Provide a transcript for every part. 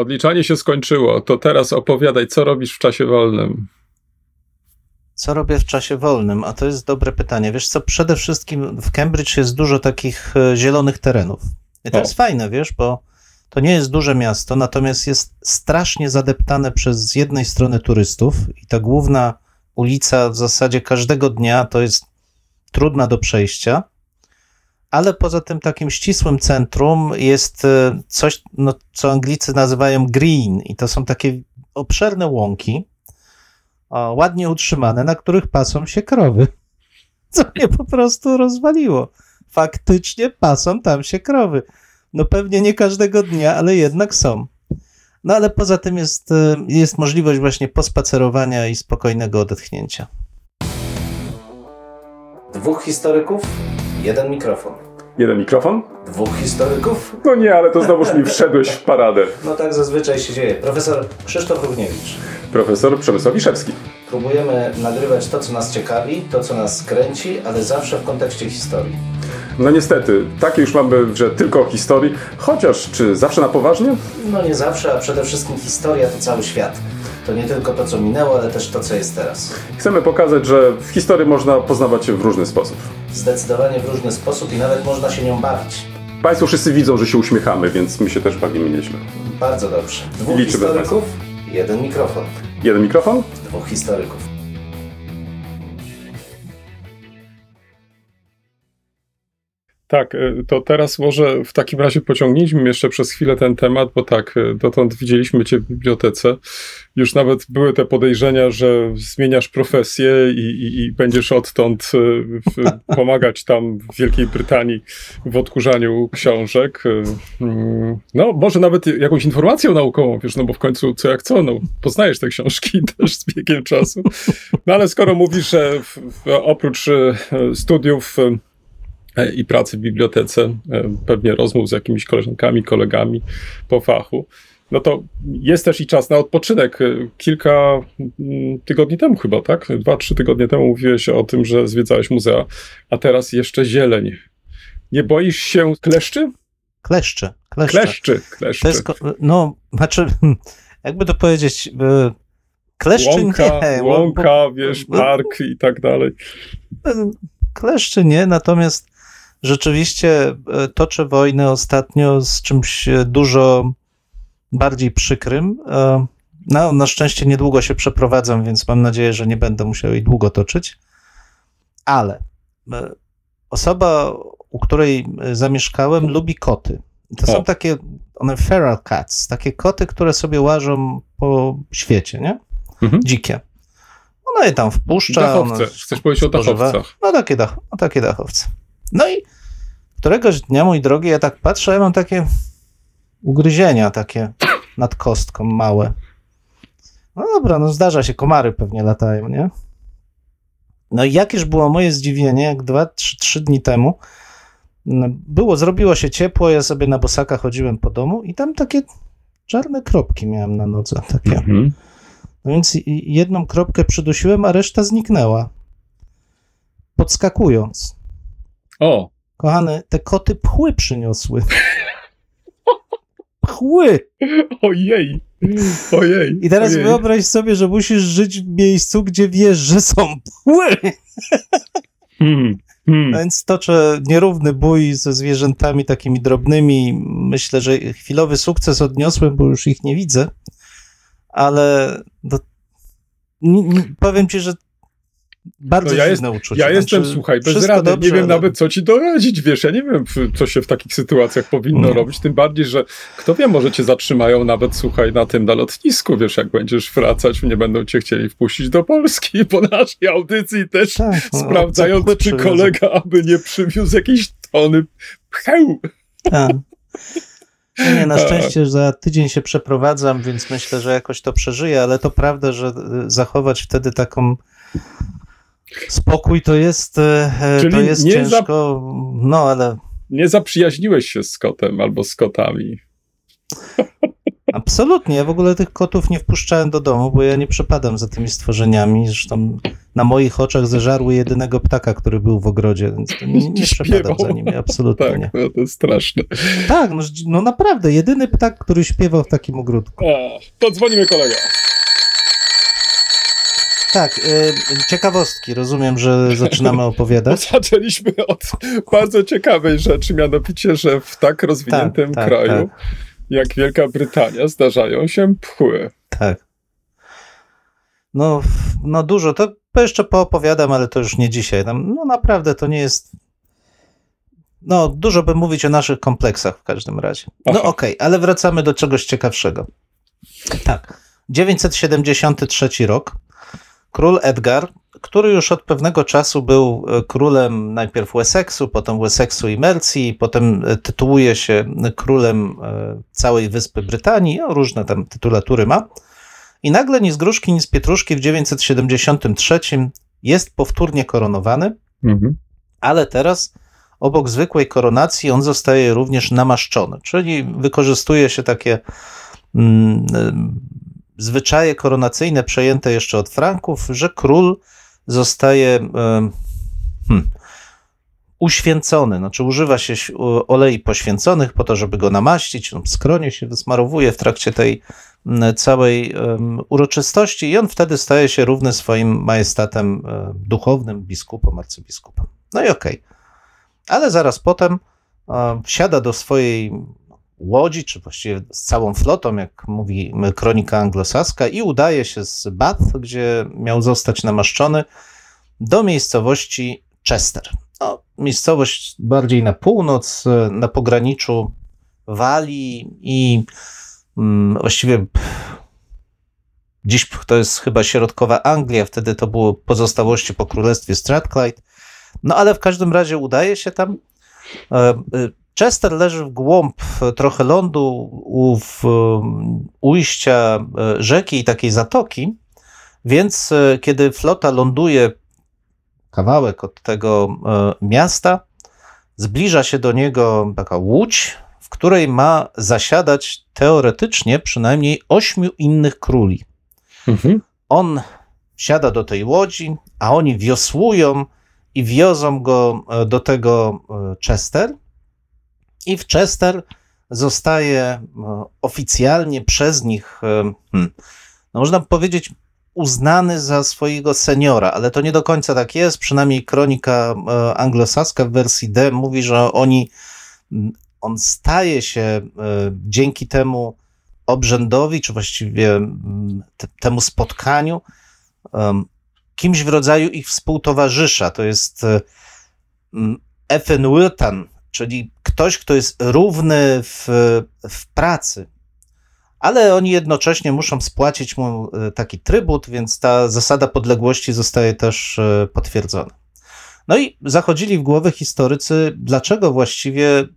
Odliczanie się skończyło. To teraz opowiadaj, co robisz w czasie wolnym. Co robię w czasie wolnym? A to jest dobre pytanie. Wiesz co, przede wszystkim w Cambridge jest dużo takich e, zielonych terenów. I to O. jest fajne, wiesz, bo to nie jest duże miasto, natomiast jest strasznie zadeptane przez z jednej strony turystów i ta główna ulica w zasadzie każdego dnia to jest trudna do przejścia, ale poza tym takim ścisłym centrum jest e, coś, no, co Anglicy nazywają green i to są takie obszerne łąki, o, ładnie utrzymane, na których pasą się krowy. Co mnie po prostu rozwaliło. Faktycznie pasą tam się krowy. No pewnie nie każdego dnia, ale jednak są. No ale poza tym jest, e, jest możliwość właśnie pospacerowania i spokojnego odetchnięcia. Dwóch historyków, jeden mikrofon. Jeden mikrofon? Dwóch historyków? No nie, ale to znowuż mi wszedłeś w paradę. No tak zazwyczaj się dzieje. Profesor Krzysztof Równiewicz. Profesor Przemysław Wiszewski. Próbujemy nagrywać to, co nas ciekawi, to, co nas kręci, ale zawsze w kontekście historii. No niestety, takie już mamy, że tylko o historii. Chociaż, czy zawsze na poważnie? No nie zawsze, a przede wszystkim historia to cały świat. To nie tylko to, co minęło, ale też to, co jest teraz. Chcemy pokazać, że w historii można poznawać się w różny sposób. Zdecydowanie w różny sposób i nawet można się nią bawić. Państwo wszyscy widzą, że się uśmiechamy, więc my się też bawimy nieźle. Bardzo dobrze. Dwóch Liczymy historyków, jeden mikrofon. Jeden mikrofon? Dwóch historyków. Tak, y, to teraz może w takim razie pociągnijmy jeszcze przez chwilę ten temat, bo tak, y, dotąd widzieliśmy Cię w bibliotece. Już nawet były te podejrzenia, że zmieniasz profesję i, i, i będziesz odtąd y, pomagać tam w Wielkiej Brytanii w odkurzaniu książek. Mm, No, może nawet jakąś informacją naukową, wiesz, no bo w końcu co jak co, no, poznajesz te książki też z biegiem czasu. No ale skoro mówisz, że w, w, oprócz studiów i pracy w bibliotece, e, pewnie rozmów z jakimiś koleżankami, kolegami po fachu. No to jest też i czas na odpoczynek. E, Kilka mm, tygodni temu chyba, tak? Dwa, trzy tygodnie temu mówiłeś o tym, że zwiedzałeś muzea, a teraz jeszcze zieleń. Nie boisz się kleszczy? Kleszcze. Kleszcze. Kleszczy, kleszczy. Jest, no, znaczy, jakby to powiedzieć, kleszczy Łąka, nie. łąka, wiesz, bo- park i tak dalej. Kleszczy nie, natomiast rzeczywiście e, toczę wojnę ostatnio z czymś e, dużo bardziej przykrym. E, No, na szczęście niedługo się przeprowadzam, więc mam nadzieję, że nie będę musiał jej długo toczyć. Ale osoba, u której zamieszkałem, lubi koty. To są takie, one feral cats, takie koty, które sobie łażą po świecie, nie? Mhm. Dzikie. Ona je tam wpuszcza. Dachowce. Chcesz powiedzieć o dachowcach. No takie, dach, no takie dachowce. No i któregoś dnia, mój drogi, ja tak patrzę, ja mam takie ugryzienia takie nad kostką małe. No dobra, no zdarza się, komary pewnie latają, nie? No i jakież było moje zdziwienie, jak dwa, trzy, trzy dni temu no, było, zrobiło się ciepło, ja sobie na bosaka chodziłem po domu i tam takie czarne kropki miałem na nodze, takie. Mhm. No więc jedną kropkę przydusiłem, a reszta zniknęła. Podskakując. O, Kochane, te koty pchły przyniosły. Pchły! ojej, ojej. I teraz ojej. wyobraź sobie, że musisz żyć w miejscu, gdzie wiesz, że są pchły. Hmm. Hmm. No więc toczę nierówny bój ze zwierzętami takimi drobnymi. Myślę, że chwilowy sukces odniosłem, bo już ich nie widzę. Ale do... nie, powiem ci, że bardzo No ja uczucie. Ja jestem, Znaczy, słuchaj, bez wszystko rady. dobrze, nie wiem ale- nawet, co ci doradzić, wiesz, ja nie wiem, co się w takich sytuacjach powinno Nie. robić, tym bardziej, że kto wie, może cię zatrzymają nawet, słuchaj, na tym, na lotnisku, wiesz, jak będziesz wracać, nie będą cię chcieli wpuścić do Polski po naszej audycji też, Tak, no, sprawdzając, obce czy kolega aby nie przywiózł jakiejś tony pcheł. Tak. No nie, na Tak. szczęście za tydzień się przeprowadzam, więc myślę, że jakoś to przeżyję, ale to prawda, że y, zachować wtedy taką spokój to jest, e, Czyli to jest nie ciężko, no ale Nie zaprzyjaźniłeś się z kotem albo z kotami. Absolutnie. Ja w ogóle tych kotów nie wpuszczałem do domu, bo ja nie przepadam za tymi stworzeniami. Zresztą na moich oczach zeżarły jedynego ptaka, który był w ogrodzie, więc nie, nie przepadam za nimi. Absolutnie tak, nie. no to jest straszne. Tak, no, no naprawdę. Jedyny ptak, który śpiewał w takim ogródku. A, to dzwonimy kolega. Tak, y, ciekawostki. Rozumiem, że zaczynamy opowiadać. zaczęliśmy od bardzo ciekawej rzeczy, mianowicie, że w tak rozwiniętym tak, kraju jak Wielka Brytania zdarzają się pchły. Tak. No, no dużo. To jeszcze poopowiadam, ale to już nie dzisiaj. Tam, no naprawdę to nie jest. No, dużo by mówić o naszych kompleksach w każdym razie. No okej, ale wracamy do czegoś ciekawszego. Tak. 973 rok. Król Edgar, który już od pewnego czasu był e, królem najpierw Wessexu, potem Wessexu i Mercji, potem e, tytułuje się królem e, całej wyspy Brytanii, no, różne tam tytulatury ma. I nagle ni z gruszki, ni z pietruszki w 973 jest powtórnie koronowany, Mhm. ale teraz obok zwykłej koronacji on zostaje również namaszczony, czyli wykorzystuje się takie mm, zwyczaje koronacyjne przejęte jeszcze od Franków, że król zostaje hmm, uświęcony, znaczy używa się olei poświęconych po to, żeby go namaścić, no, skronie się wysmarowuje w trakcie tej całej uroczystości i on wtedy staje się równy swoim majestatem e, duchownym, biskupom, arcybiskupom. No i okej. Ale zaraz potem e, wsiada do swojej łodzi, czy właściwie z całą flotą, jak mówi kronika anglosaska, i udaje się z Bath, gdzie miał zostać namaszczony, do miejscowości Chester. No, miejscowość bardziej na północ, e, na pograniczu Walii i mm, właściwie dziś to jest chyba środkowa Anglia, wtedy to było pozostałości po królestwie Strathclyde. No ale w każdym razie udaje się tam. Chester leży w głąb trochę lądu u em, ujścia e, rzeki i takiej zatoki, więc e, kiedy flota ląduje kawałek od tego e, miasta, zbliża się do niego taka łódź, w której ma zasiadać teoretycznie przynajmniej ośmiu innych króli. Mhm. On siada do tej łodzi, a oni wiosłują i wiozą go do tego Chester. I w Chester zostaje e, oficjalnie przez nich, e, hmm, no można powiedzieć, uznany za swojego seniora, ale to nie do końca tak jest. Przynajmniej kronika e, anglosaska w wersji D mówi, że oni, on staje się dzięki temu obrzędowi, czy właściwie te, temu spotkaniu, kimś w rodzaju ich współtowarzysza. To jest e, mm, Efenwyrtan, czyli ktoś, kto jest równy w, w pracy. Ale oni jednocześnie muszą spłacić mu e, taki trybut, więc ta zasada podległości zostaje też e, potwierdzona. No i zachodzili w głowę historycy, dlaczego właściwie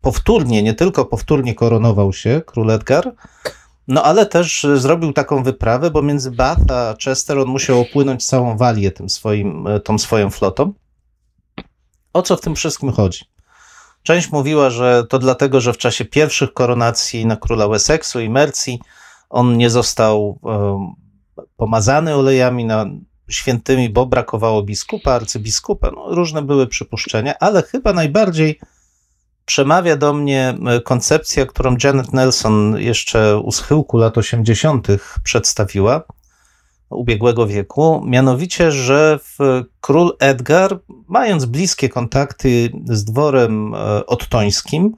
powtórnie, nie tylko powtórnie koronował się król Edgar, no ale też e, zrobił taką wyprawę, bo między Bath a Chester on musiał opłynąć całą Walię tym swoim, tą swoją flotą. O co w tym wszystkim chodzi? Część mówiła, że to dlatego, że w czasie pierwszych koronacji na króla Wessexu i Mercji on nie został pomazany olejami na świętymi, bo brakowało biskupa, arcybiskupa. No, różne były przypuszczenia, ale chyba najbardziej przemawia do mnie e, koncepcja, którą Janet Nelson jeszcze u schyłku lat 80. przedstawiła, ubiegłego wieku, mianowicie, że król Edgar, mając bliskie kontakty z dworem e, ottońskim,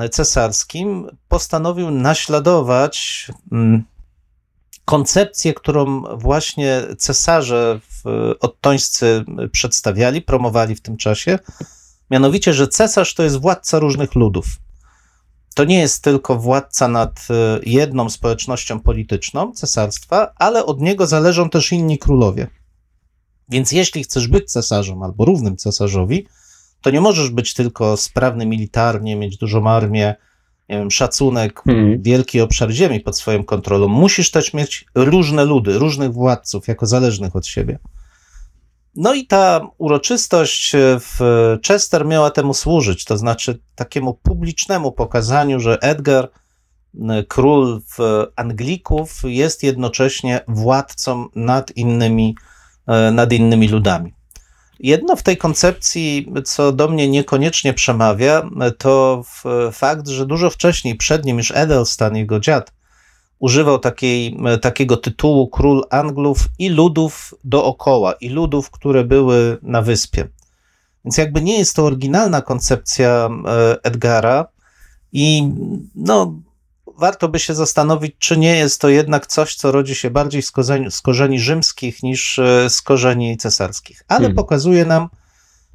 e, cesarskim, postanowił naśladować mm, koncepcję, którą właśnie cesarze w- ottońscy przedstawiali, promowali w tym czasie, mianowicie, że cesarz to jest władca różnych ludów. To nie jest tylko władca nad e, jedną społecznością polityczną, cesarstwa, ale od niego zależą też inni królowie. Więc jeśli chcesz być cesarzem albo równym cesarzowi, to nie możesz być tylko sprawny militarnie, mieć dużą armię, wiem, szacunek, Mhm. wielki obszar ziemi pod swoją kontrolą. Musisz też mieć różne ludy, różnych władców, jako zależnych od siebie. No i ta uroczystość w Chester miała temu służyć, to znaczy takiemu publicznemu pokazaniu, że Edgar król Anglików jest jednocześnie władcą nad innymi, nad innymi ludami. Jedno w tej koncepcji, co do mnie niekoniecznie przemawia, to fakt, że dużo wcześniej, przed nim już Edelstan, jego dziad, używał takiej, takiego tytułu król Anglów i ludów dookoła, i ludów, które były na wyspie. Więc jakby nie jest to oryginalna koncepcja e, Edgara i no, warto by się zastanowić, czy nie jest to jednak coś, co rodzi się bardziej z korzeni, z korzeni rzymskich niż e, z korzeni cesarskich. Ale hmm. pokazuje nam,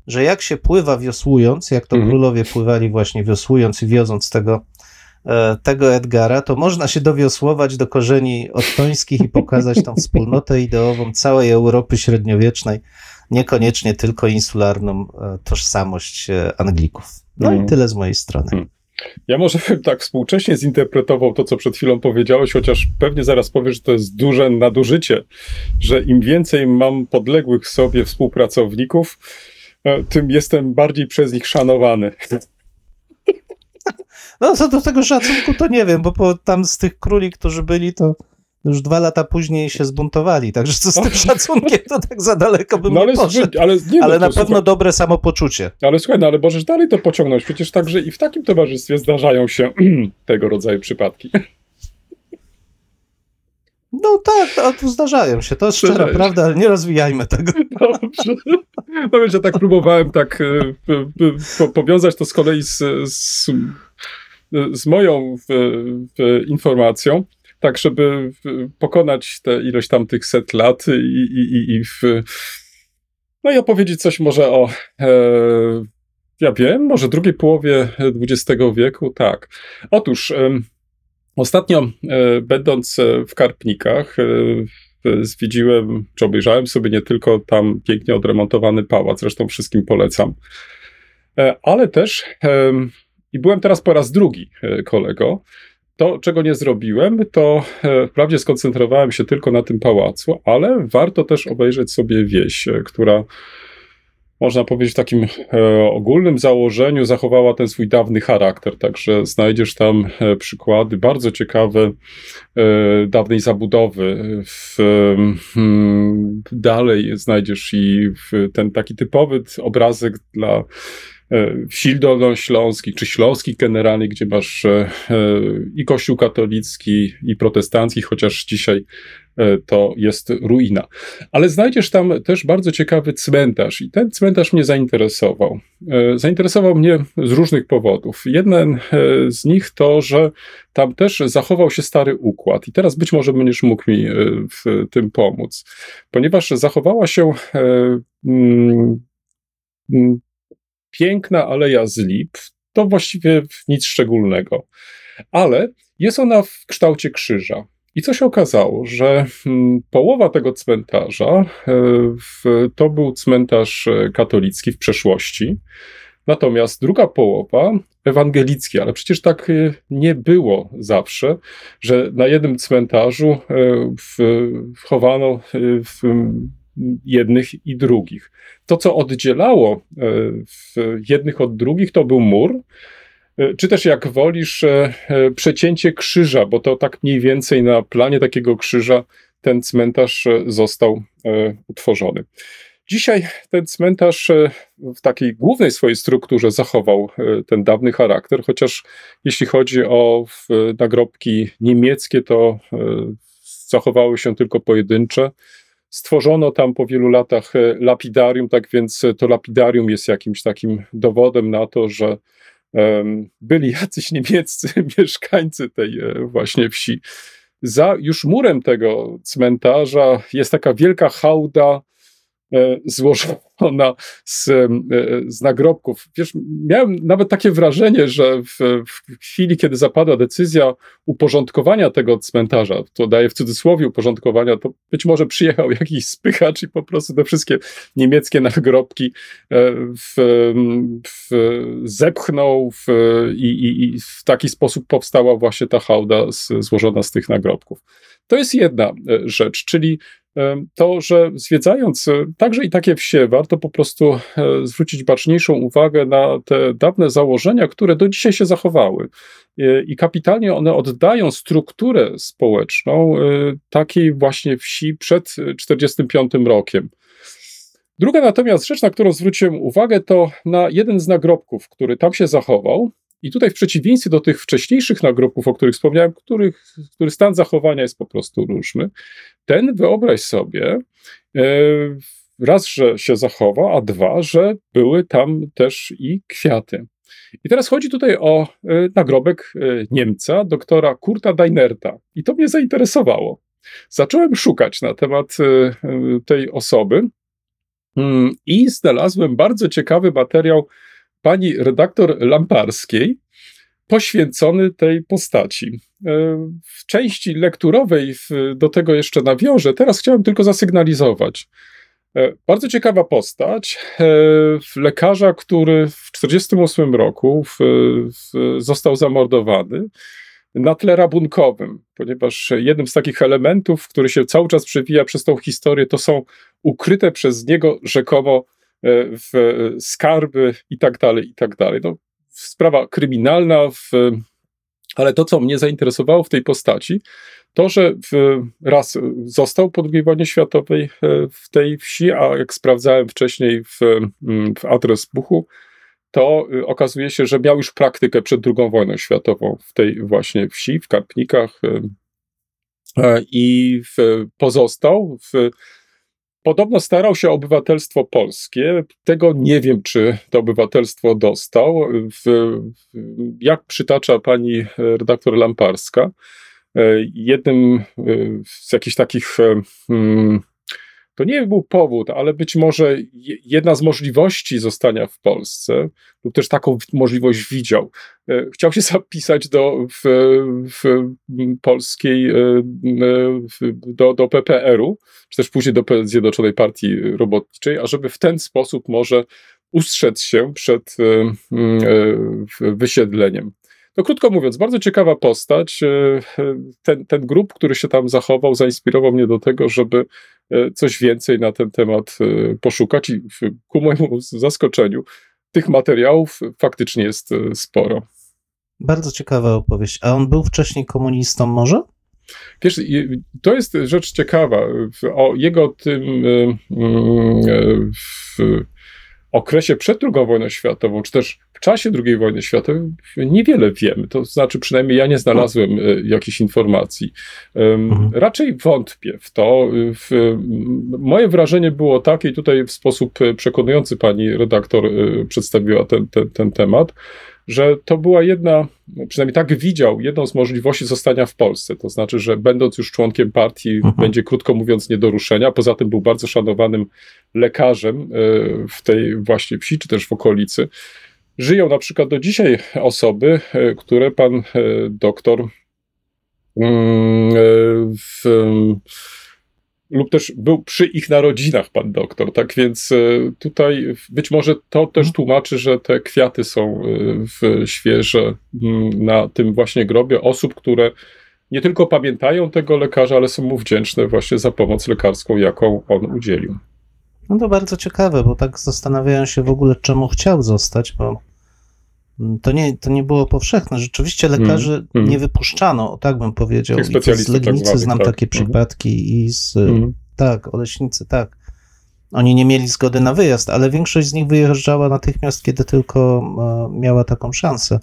że jak się pływa wiosłując, jak to hmm. królowie pływali właśnie wiosłując i wioząc tego, e, tego Edgara, to można się dowiosłować do korzeni ottońskich i pokazać tą wspólnotę ideową całej Europy średniowiecznej, niekoniecznie tylko insularną e, tożsamość Anglików. No i tyle z mojej strony. Hmm. Ja może bym tak współcześnie zinterpretował to, co przed chwilą powiedziałeś, chociaż pewnie zaraz powiesz, że to jest duże nadużycie, że im więcej mam podległych sobie współpracowników, e, tym jestem bardziej przez nich szanowany. No co do tego szacunku to nie wiem, bo po, tam z tych króli, którzy byli, to już dwa lata później się zbuntowali, także co z tym szacunkiem, to tak za daleko bym no, ale, nie poszedł. Ale, nie, no ale na pewno słuchaj, dobre samopoczucie. Ale słuchaj, no ale możesz dalej to pociągnąć, przecież także i w takim towarzystwie zdarzają się tego rodzaju przypadki. No tak, no, tu zdarzają się, to jest szczera prawda, ale nie rozwijajmy tego. Dobrze. No więc ja tak próbowałem tak e, powiązać to z kolei z, z, z moją informacją, tak żeby pokonać te ilość tam tych set lat i, i, i, i w, no i opowiedzieć coś może o, e, ja wiem, może drugiej połowie XX wieku, tak. Otóż e, ostatnio e, będąc w Karpnikach, e, zwiedziłem, czy obejrzałem sobie nie tylko tam pięknie odremontowany pałac, zresztą wszystkim polecam, e, ale też i byłem teraz po raz drugi e, kolego, to, czego nie zrobiłem, to e, wprawdzie skoncentrowałem się tylko na tym pałacu, ale warto też obejrzeć sobie wieś, e, która można powiedzieć w takim ogólnym założeniu zachowała ten swój dawny charakter, także znajdziesz tam przykłady bardzo ciekawe dawnej zabudowy. W, mm, dalej znajdziesz i ten taki typowy obrazek dla wsi dolnośląskich, czy śląskich generalnie, gdzie masz e, e, i kościół katolicki, i protestancki, chociaż dzisiaj to jest ruina. Ale znajdziesz tam też bardzo ciekawy cmentarz i ten cmentarz mnie zainteresował. Zainteresował mnie z różnych powodów. Jeden z nich to, że tam też zachował się stary układ i teraz być może będziesz mógł mi w tym pomóc, ponieważ zachowała się mm, piękna aleja z lip, to właściwie nic szczególnego. Ale jest ona w kształcie krzyża. I co się okazało, że hmm, połowa tego cmentarza e, to był cmentarz e, katolicki w przeszłości, natomiast druga połowa ewangelicki, ale przecież tak e, nie było zawsze, że na jednym cmentarzu chowano jednych i drugich. To, co oddzielało e, jednych od drugich, to był mur, e, czy też jak wolisz, e, przecięcie krzyża, bo to tak mniej więcej na planie takiego krzyża ten cmentarz został utworzony. Dzisiaj ten cmentarz w takiej głównej swojej strukturze zachował ten dawny charakter, chociaż jeśli chodzi o nagrobki niemieckie, to zachowały się tylko pojedyncze. Stworzono tam po wielu latach e, lapidarium, tak więc to lapidarium jest jakimś takim dowodem na to, że byli jacyś niemieccy mieszkańcy tej e, właśnie wsi. Za już murem tego cmentarza jest taka wielka hałda E, złożona z, e, z nagrobków. Wiesz, miałem nawet takie wrażenie, że w, w, chwili, kiedy zapadła decyzja uporządkowania tego cmentarza, to daje w cudzysłowie uporządkowania, to być może przyjechał jakiś spychacz i po prostu te wszystkie niemieckie nagrobki e, w, w, zepchnął i, i, i, w taki sposób powstała właśnie ta hałda z, złożona z tych nagrobków. To jest jedna rzecz, czyli to, że zwiedzając także i takie wsie, warto po prostu zwrócić baczniejszą uwagę na te dawne założenia, które do dzisiaj się zachowały. I kapitalnie one oddają strukturę społeczną takiej właśnie wsi przed 1945 rokiem. Druga natomiast rzecz, na którą zwróciłem uwagę, to na jeden z nagrobków, który tam się zachował. I tutaj w przeciwieństwie do tych wcześniejszych nagrobków, o których wspomniałem, których, który stan zachowania jest po prostu różny, ten wyobraź sobie, e, raz, że się zachował, a dwa, że były tam też i kwiaty. I teraz chodzi tutaj o e, nagrobek e, Niemca, doktora Kurta Deinerta. I to mnie zainteresowało. Zacząłem szukać na temat tej osoby Mm, I znalazłem bardzo ciekawy materiał pani redaktor Lamparskiej, poświęcony tej postaci. E, w części lekturowej do tego jeszcze nawiążę. Teraz chciałem tylko zasygnalizować. E, bardzo ciekawa postać e, lekarza, który w 1948 roku w, w, został zamordowany na tle rabunkowym, ponieważ jednym z takich elementów, który się cały czas przewija przez tą historię, to są ukryte przez niego rzekomo w skarby i tak dalej, i tak dalej. No, sprawa kryminalna, w, ale to, co mnie zainteresowało w tej postaci, to, że w, raz został po II wojnie światowej e, w tej wsi, a jak sprawdzałem wcześniej w, w adres Buchu, to okazuje się, że miał już praktykę przed II wojną światową w tej właśnie wsi, w Karpnikach e, i pozostał. W, podobno starał się o obywatelstwo polskie. Tego nie wiem, czy to obywatelstwo dostał. W, jak przytacza pani redaktor Lamparska, e, jednym y, z jakichś takich hmm, to nie był powód, ale być może jedna z możliwości zostania w Polsce, lub też taką możliwość widział. E, chciał się zapisać do w, w polskiej, e, do, do PPR-u, czy też później do Zjednoczonej Partii Robotniczej, ażeby w ten sposób może ustrzec się przed e, wysiedleniem. No krótko mówiąc, bardzo ciekawa postać. E, ten, ten grup, który się tam zachował, zainspirował mnie do tego, żeby e, coś więcej na ten temat e, poszukać i ku mojemu zaskoczeniu tych materiałów faktycznie jest sporo. Bardzo ciekawa opowieść. A on był wcześniej komunistą może? Wiesz, to jest rzecz ciekawa. O jego tym w okresie przed II wojną światową, czy też w czasie II wojny światowej niewiele wiemy. To znaczy, przynajmniej ja nie znalazłem e, jakichś informacji. Mhm. Raczej wątpię w to. Moje wrażenie było takie, i tutaj w sposób przekonujący pani redaktor e, przedstawiła ten, ten, ten temat, że to była jedna, przynajmniej tak widział, jedną z możliwości zostania w Polsce. To znaczy, że będąc już członkiem partii, mhm. będzie krótko mówiąc nie do ruszenia. Poza tym był bardzo szanowanym lekarzem e, w tej właśnie wsi, czy też w okolicy. Żyją na przykład do dzisiaj osoby, e, które pan e, doktor mm, w, lub też był przy ich narodzinach pan doktor, tak więc tutaj być może to też mhm. tłumaczy, że te kwiaty są w świeże mm, na tym właśnie grobie osób, które nie tylko pamiętają tego lekarza, ale są mu wdzięczne właśnie za pomoc lekarską, jaką on udzielił. No to bardzo ciekawe, bo tak zastanawiają się w ogóle, czemu chciał zostać, bo to nie, to nie było powszechne. Rzeczywiście mm, lekarzy mm. nie wypuszczano, tak bym powiedział. I z Legnicy tak znam tak. takie mhm. przypadki i z, mm. tak, Oleśnicy, tak. Oni nie mieli zgody na wyjazd, ale większość z nich wyjeżdżała natychmiast, kiedy tylko e, miała taką szansę.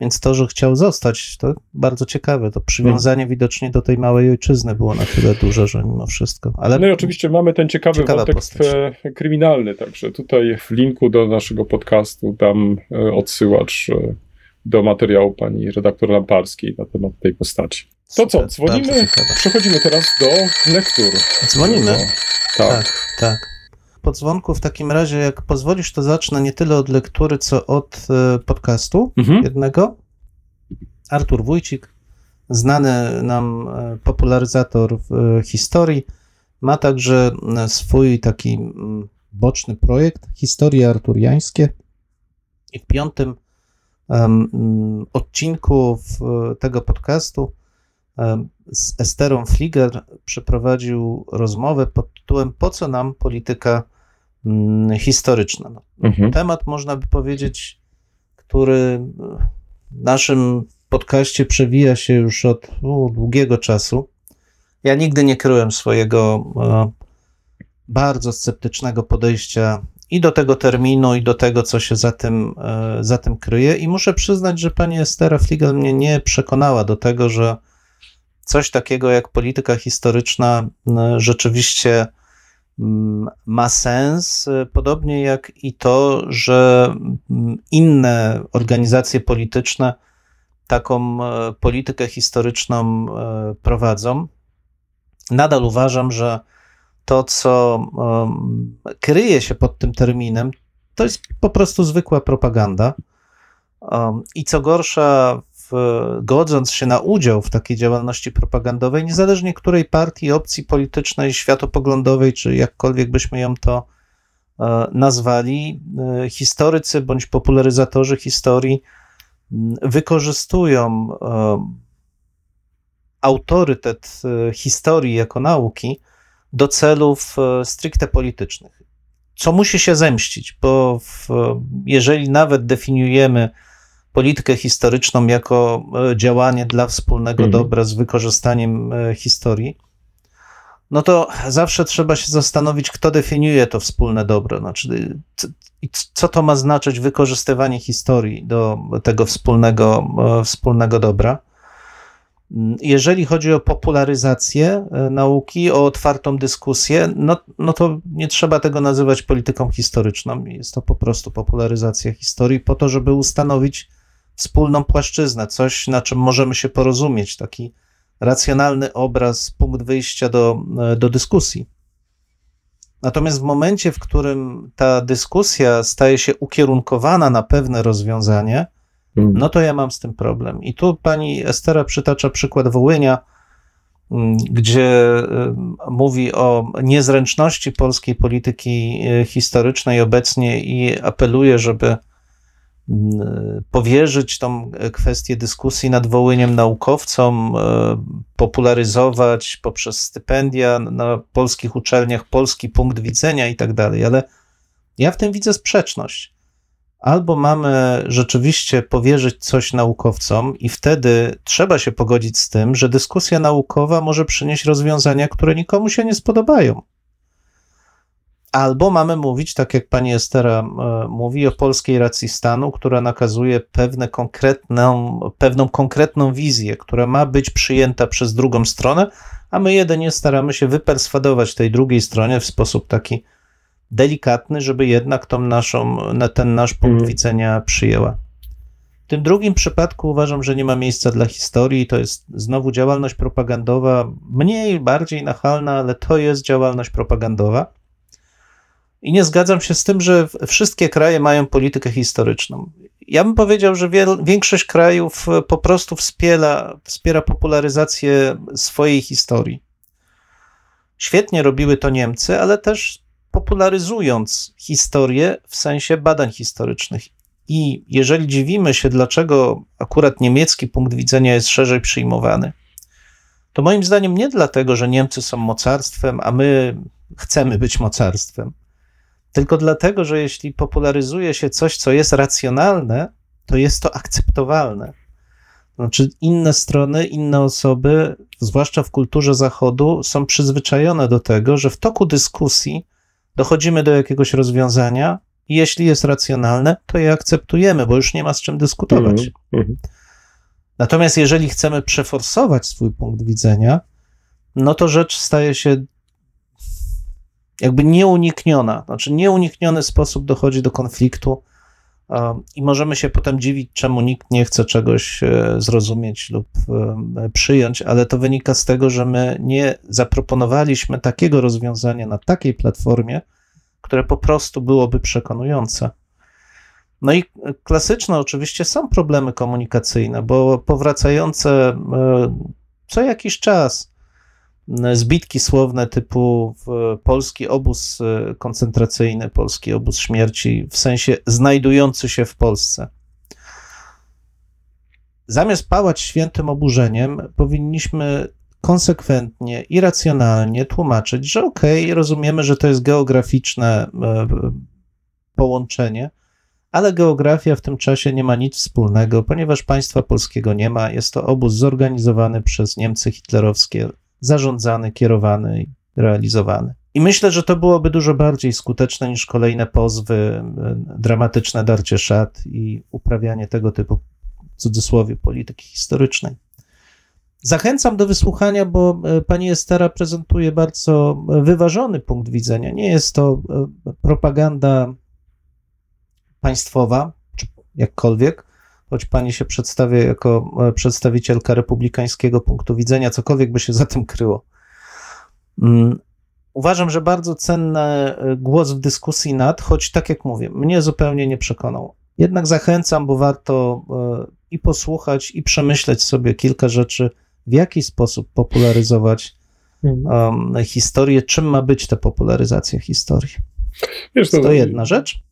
Więc to, że chciał zostać, to bardzo ciekawe. To przywiązanie hmm. widocznie do tej małej ojczyzny było na tyle duże, że mimo wszystko. Ale no i oczywiście mamy ten ciekawy wątek postać. Kryminalny, także tutaj w linku do naszego podcastu dam e, odsyłacz e, do materiału pani redaktor Lamparskiej na temat tej postaci. To Super, co, dzwonimy, przechodzimy teraz do lektur. Dzwonimy? tak, tak. tak po dzwonku w takim razie, jak pozwolisz, to zacznę nie tyle od lektury, co od e, podcastu mhm. jednego. Artur Wójcik, znany nam e, popularyzator e, historii, ma także swój taki boczny projekt, Historie Arturiańskie. I w piątym um, odcinku w tego podcastu z Esterą Flieger przeprowadził rozmowę pod tytułem Po co nam polityka mm, historyczna? No, mhm. Temat, można by powiedzieć, który w naszym podcaście przewija się już od u, długiego czasu. Ja nigdy nie kryłem swojego e, bardzo sceptycznego podejścia i do tego terminu, i do tego, co się za tym, e, za tym kryje. I muszę przyznać, że pani Estera Fligel mnie nie przekonała do tego, że coś takiego jak polityka historyczna rzeczywiście ma sens, podobnie jak i to, że inne organizacje polityczne taką e, politykę historyczną e, prowadzą. Nadal uważam, że to, co kryje się pod tym terminem, to jest po prostu zwykła propaganda. I co gorsza, godząc się na udział w takiej działalności propagandowej, niezależnie której partii, opcji politycznej, światopoglądowej, czy jakkolwiek byśmy ją to e, nazwali, e, historycy bądź popularyzatorzy historii wykorzystują e, autorytet historii jako nauki do celów stricte politycznych. Co musi się zemścić, bo w, jeżeli nawet definiujemy politykę historyczną jako e, działanie dla wspólnego mhm. dobra z wykorzystaniem e, historii, no to zawsze trzeba się zastanowić, kto definiuje to wspólne dobro. Znaczy, co to ma znaczyć wykorzystywanie historii do tego wspólnego, e, wspólnego dobra. Jeżeli chodzi o popularyzację nauki, o otwartą dyskusję, no, no to nie trzeba tego nazywać polityką historyczną. Jest to po prostu popularyzacja historii po to, żeby ustanowić wspólną płaszczyznę, coś, na czym możemy się porozumieć, taki racjonalny obraz, punkt wyjścia do, do dyskusji. Natomiast w momencie, w którym ta dyskusja staje się ukierunkowana na pewne rozwiązanie, mm. no to ja mam z tym problem. I tu pani Estera przytacza przykład Wołynia, mm, gdzie y, mówi o niezręczności polskiej polityki y, historycznej obecnie i apeluje, żeby powierzyć tą kwestię dyskusji nad Wołyniem naukowcom, e, popularyzować poprzez stypendia na polskich uczelniach polski punkt widzenia i tak dalej, ale ja w tym widzę sprzeczność. Albo mamy rzeczywiście powierzyć coś naukowcom, i wtedy trzeba się pogodzić z tym, że dyskusja naukowa może przynieść rozwiązania, które nikomu się nie spodobają. Albo mamy mówić, tak jak pani Estera e, mówi, o polskiej racji stanu, która nakazuje pewne konkretną, pewną konkretną wizję, która ma być przyjęta przez drugą stronę, a my jedynie staramy się wyperswadować tej drugiej stronie w sposób taki delikatny, żeby jednak tą naszą, ten nasz punkt mm. widzenia przyjęła. W tym drugim przypadku uważam, że nie ma miejsca dla historii. To jest znowu działalność propagandowa, mniej, bardziej nachalna, ale to jest działalność propagandowa. I nie zgadzam się z tym, że wszystkie kraje mają politykę historyczną. Ja bym powiedział, że wiel, większość krajów po prostu wspiera, wspiera popularyzację swojej historii. Świetnie robiły to Niemcy, ale też popularyzując historię w sensie badań historycznych. I jeżeli dziwimy się, dlaczego akurat niemiecki punkt widzenia jest szerzej przyjmowany, to moim zdaniem nie dlatego, że Niemcy są mocarstwem, a my chcemy być mocarstwem tylko dlatego, że jeśli popularyzuje się coś, co jest racjonalne, to jest to akceptowalne. Znaczy, inne strony, inne osoby, zwłaszcza w kulturze Zachodu, są przyzwyczajone do tego, że w toku dyskusji dochodzimy do jakiegoś rozwiązania i jeśli jest racjonalne, to je akceptujemy, bo już nie ma z czym dyskutować. Mm -hmm. Natomiast jeżeli chcemy przeforsować swój punkt widzenia, no to rzecz staje się jakby nieunikniona, znaczy nieunikniony sposób dochodzi do konfliktu i możemy się potem dziwić, czemu nikt nie chce czegoś e, zrozumieć lub przyjąć, ale to wynika z tego, że my nie zaproponowaliśmy takiego rozwiązania na takiej platformie, które po prostu byłoby przekonujące. No i klasyczne oczywiście są problemy komunikacyjne, bo powracające e, co jakiś czas zbitki słowne typu polski obóz e, koncentracyjny, polski obóz śmierci, w sensie znajdujący się w Polsce. zamiast pałać świętym oburzeniem, powinniśmy konsekwentnie i racjonalnie tłumaczyć, że okej, okay, rozumiemy, że to jest geograficzne e, połączenie, ale geografia w tym czasie nie ma nic wspólnego, ponieważ państwa polskiego nie ma. Jest to obóz zorganizowany przez Niemcy hitlerowskie, zarządzany, kierowany i realizowany. I myślę, że to byłoby dużo bardziej skuteczne niż kolejne pozwy, dramatyczne darcie szat i uprawianie tego typu, w cudzysłowie, polityki historycznej. Zachęcam do wysłuchania, bo e, pani Estera prezentuje bardzo wyważony punkt widzenia. Nie jest to e, propaganda państwowa, czy jakkolwiek, choć pani się przedstawia jako e, przedstawicielka republikańskiego punktu widzenia, cokolwiek by się za tym kryło. Mm, uważam, że bardzo cenny głos w dyskusji nad, choć tak jak mówię, mnie zupełnie nie przekonał. Jednak zachęcam, bo warto i posłuchać, i przemyśleć sobie kilka rzeczy, w jaki sposób popularyzować um, historię, czym ma być ta popularyzacja historii. Wiesz, to, to jedna rzecz.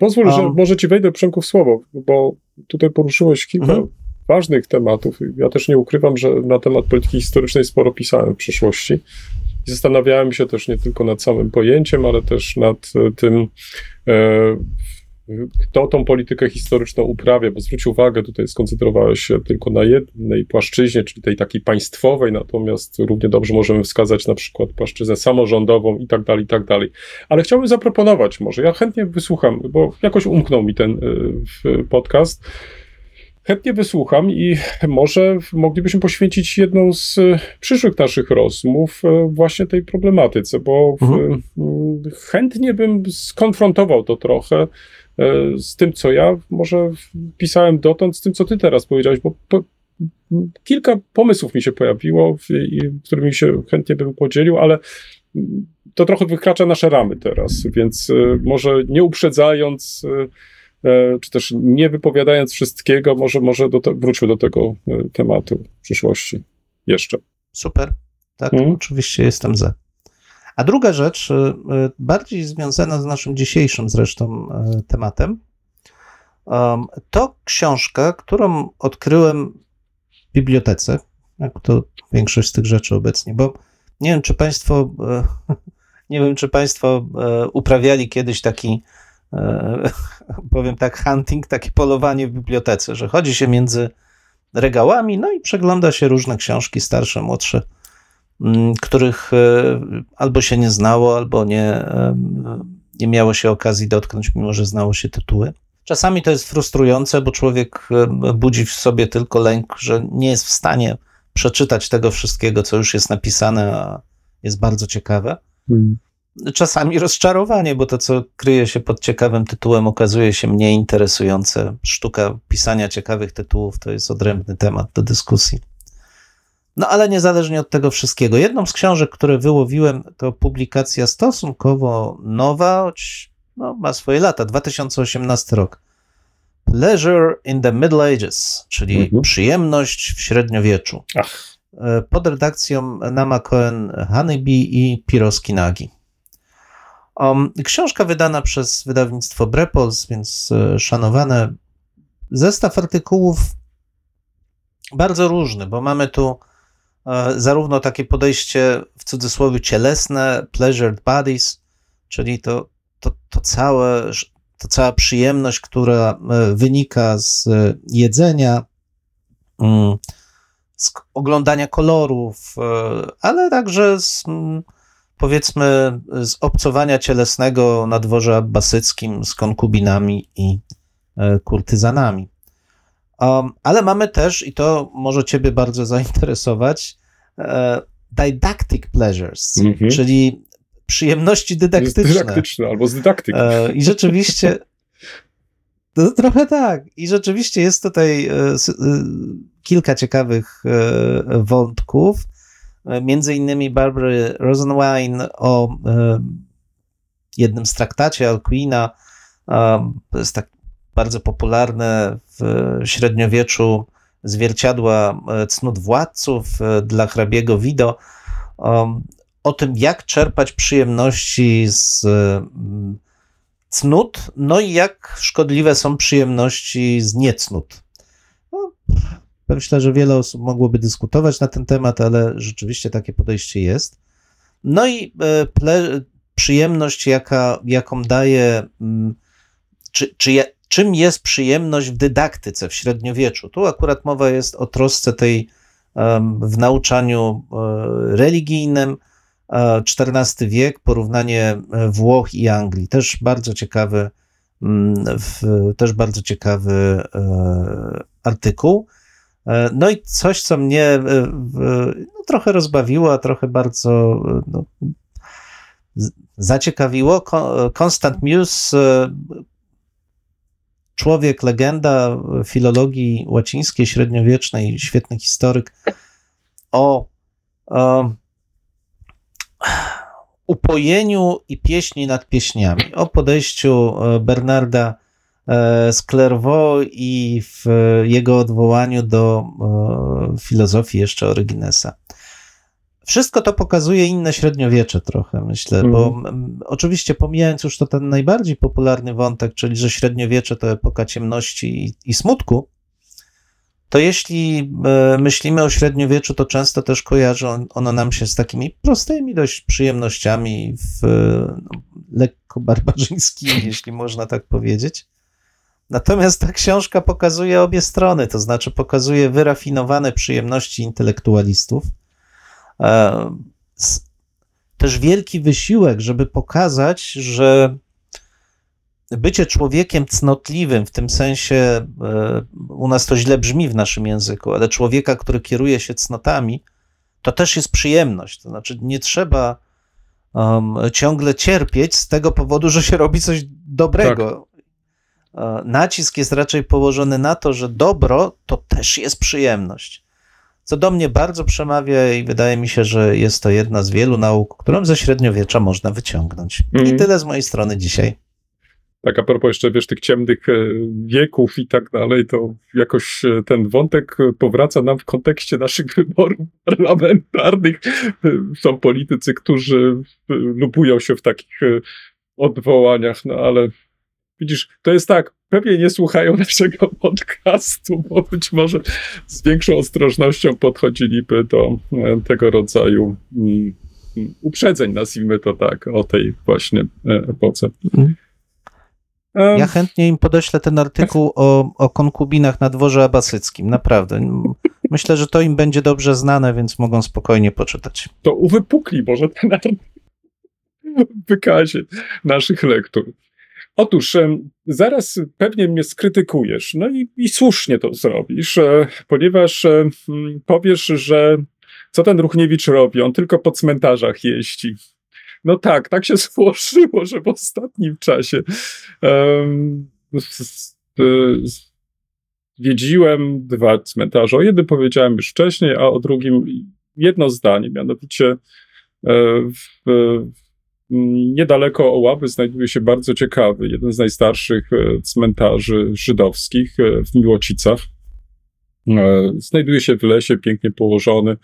Pozwól, że może ci wejdę Przemku w słowo, bo tutaj poruszyłeś kilka mhm. ważnych tematów. Ja też nie ukrywam, że na temat polityki historycznej sporo pisałem w przeszłości. I zastanawiałem się też nie tylko nad samym pojęciem, ale też nad e, tym, e, kto tą politykę historyczną uprawia, bo zwróć uwagę, tutaj skoncentrowałeś się tylko na jednej płaszczyźnie, czyli tej takiej państwowej, natomiast równie dobrze możemy wskazać na przykład płaszczyznę samorządową i tak dalej, i tak dalej. Ale chciałbym zaproponować może, ja chętnie wysłucham, bo jakoś umknął mi ten y, podcast, chętnie wysłucham i może moglibyśmy poświęcić jedną z przyszłych naszych rozmów y, właśnie tej problematyce, bo mhm. chętnie bym skonfrontował to trochę E, z tym, co ja może pisałem dotąd, z tym, co ty teraz powiedziałeś, bo po, kilka pomysłów mi się pojawiło, którymi się chętnie bym podzielił, ale to trochę wykracza nasze ramy teraz, więc e, może nie uprzedzając, e, czy też nie wypowiadając wszystkiego, może, może do te, wróćmy do tego tematu w przyszłości jeszcze. Super. Tak, hmm? oczywiście jestem za. A druga rzecz, y, bardziej związana z naszym dzisiejszym zresztą tematem, to książka, którą odkryłem w bibliotece, jak to większość z tych rzeczy obecnie, bo nie wiem, czy Państwo, nie wiem, czy Państwo uprawiali kiedyś taki, powiem tak, hunting, takie polowanie w bibliotece, że chodzi się między regałami, no i przegląda się różne książki, starsze, młodsze, Mm, których e, albo się nie znało, albo nie, e, nie miało się okazji dotknąć, mimo że znało się tytuły. Czasami to jest frustrujące, bo człowiek e, budzi w sobie tylko lęk, że nie jest w stanie przeczytać tego wszystkiego, co już jest napisane, a jest bardzo ciekawe. Hmm. Czasami rozczarowanie, bo to, co kryje się pod ciekawym tytułem, okazuje się mniej interesujące. Sztuka pisania ciekawych tytułów to jest odrębny temat do dyskusji. No ale niezależnie od tego wszystkiego, jedną z książek, które wyłowiłem, to publikacja stosunkowo nowa, choć no, ma swoje lata, 2018 rok. Pleasure in the Middle Ages, czyli mhm. przyjemność w średniowieczu. Ach. E, pod redakcją Nama Cohen Honeybee i Piroski Nagi. Książka wydana przez wydawnictwo Brepols, więc e, szanowane. Zestaw artykułów bardzo różny, bo mamy tu E, zarówno takie podejście w cudzysłowie cielesne, pleasured bodies, czyli to, to, to, całe, to cała przyjemność, która e, wynika z jedzenia, mm, z oglądania kolorów, ale także z, mm, powiedzmy z obcowania cielesnego na dworze abbasyckim z konkubinami i kurtyzanami. Um, ale mamy też, i to może Ciebie bardzo zainteresować, e, didactic pleasures, -hmm. czyli przyjemności dydaktyczne. Dydaktyczne albo z dydaktyki. E, I rzeczywiście. To trochę tak. I rzeczywiście jest tutaj e, e kilka ciekawych e, wątków. E, między innymi Barbary Rosenwein o jednym z traktacie Alcuina. To jest tak bardzo popularne w średniowieczu zwierciadła e, cnót władców e, dla hrabiego Wido o tym, jak czerpać przyjemności z mm, cnót, no i jak szkodliwe są przyjemności z niecnót. No, Myślę, że wiele osób mogłoby dyskutować na ten temat, ale rzeczywiście takie podejście jest. No i e, ple, przyjemność, jaka, jaką daje, mm, czy, czy czym jest przyjemność w dydaktyce w średniowieczu. Tu akurat mowa jest o trosce tej w nauczaniu e, religijnym. XIV wiek, porównanie Włoch i Anglii. Też bardzo ciekawy, mm, też bardzo ciekawy artykuł. E, no i coś, co mnie e, no, trochę rozbawiło, a trochę bardzo no, zaciekawiło. Constant Muse, e, człowiek, legenda filologii łacińskiej, średniowiecznej, świetny historyk, o, o upojeniu i pieśni nad pieśniami, o podejściu Bernarda E, z Clairvaux i w jego odwołaniu do e, filozofii jeszcze Oryginesa. Wszystko to pokazuje inne średniowiecze trochę, myślę, mm. bo mhm. oczywiście pomijając już to ten najbardziej popularny wątek, czyli że średniowiecze to epoka ciemności i, i smutku, to jeśli e, myślimy o średniowieczu, to często też kojarzy ono nam się z takimi prostymi dość przyjemnościami, w, no, lekko barbarzyńskimi, jeśli można tak powiedzieć. Natomiast ta książka pokazuje obie strony, to znaczy pokazuje wyrafinowane przyjemności intelektualistów. E, też wielki wysiłek, żeby pokazać, że bycie człowiekiem cnotliwym, w tym sensie e, u nas to źle brzmi w naszym języku, ale człowieka, który kieruje się cnotami, to też jest przyjemność. To znaczy, nie trzeba um, ciągle cierpieć z tego powodu, że się robi coś dobrego. E, nacisk jest raczej położony na to, że dobro to też jest przyjemność. Co do mnie bardzo przemawia i wydaje mi się, że jest to jedna z wielu nauk, którą ze średniowiecza można wyciągnąć. Mm. I mhm. tyle z mojej strony dzisiaj. Tak, a propos jeszcze, wiesz, tych ciemnych e, wieków i tak dalej, to jakoś e, ten wątek powraca nam w kontekście naszych wyborów parlamentarnych. Są politycy, którzy lubują się w takich odwołaniach, no ale Widzisz, to jest tak, pewnie nie słuchają naszego podcastu, bo być może z większą ostrożnością podchodziliby do e, tego rodzaju mm, uprzedzeń, nazwijmy to tak, o tej właśnie e, epoce. Mhm. Ja chętnie im podeślę ten artykuł o, o konkubinach na dworze abasyckim, naprawdę. Myślę, że to im będzie dobrze znane, więc mogą spokojnie poczytać. To uwypukli może ten artykuł w wykazie naszych lektur. Otóż zaraz pewnie mnie skrytykujesz, no i, i słusznie to zrobisz, e, ponieważ e, powiesz, że co ten Ruchniewicz robi? On tylko po cmentarzach jeździ. No tak, tak się złożyło, że w ostatnim czasie um, wiedziłem dwa cmentarze. O jednym powiedziałem już wcześniej, a o drugim jedno zdanie, mianowicie w, Niedaleko Oławy znajduje się bardzo ciekawy, jeden z najstarszych e, cmentarzy żydowskich e, w Miłocicach. E, znajduje się w lesie, pięknie położony.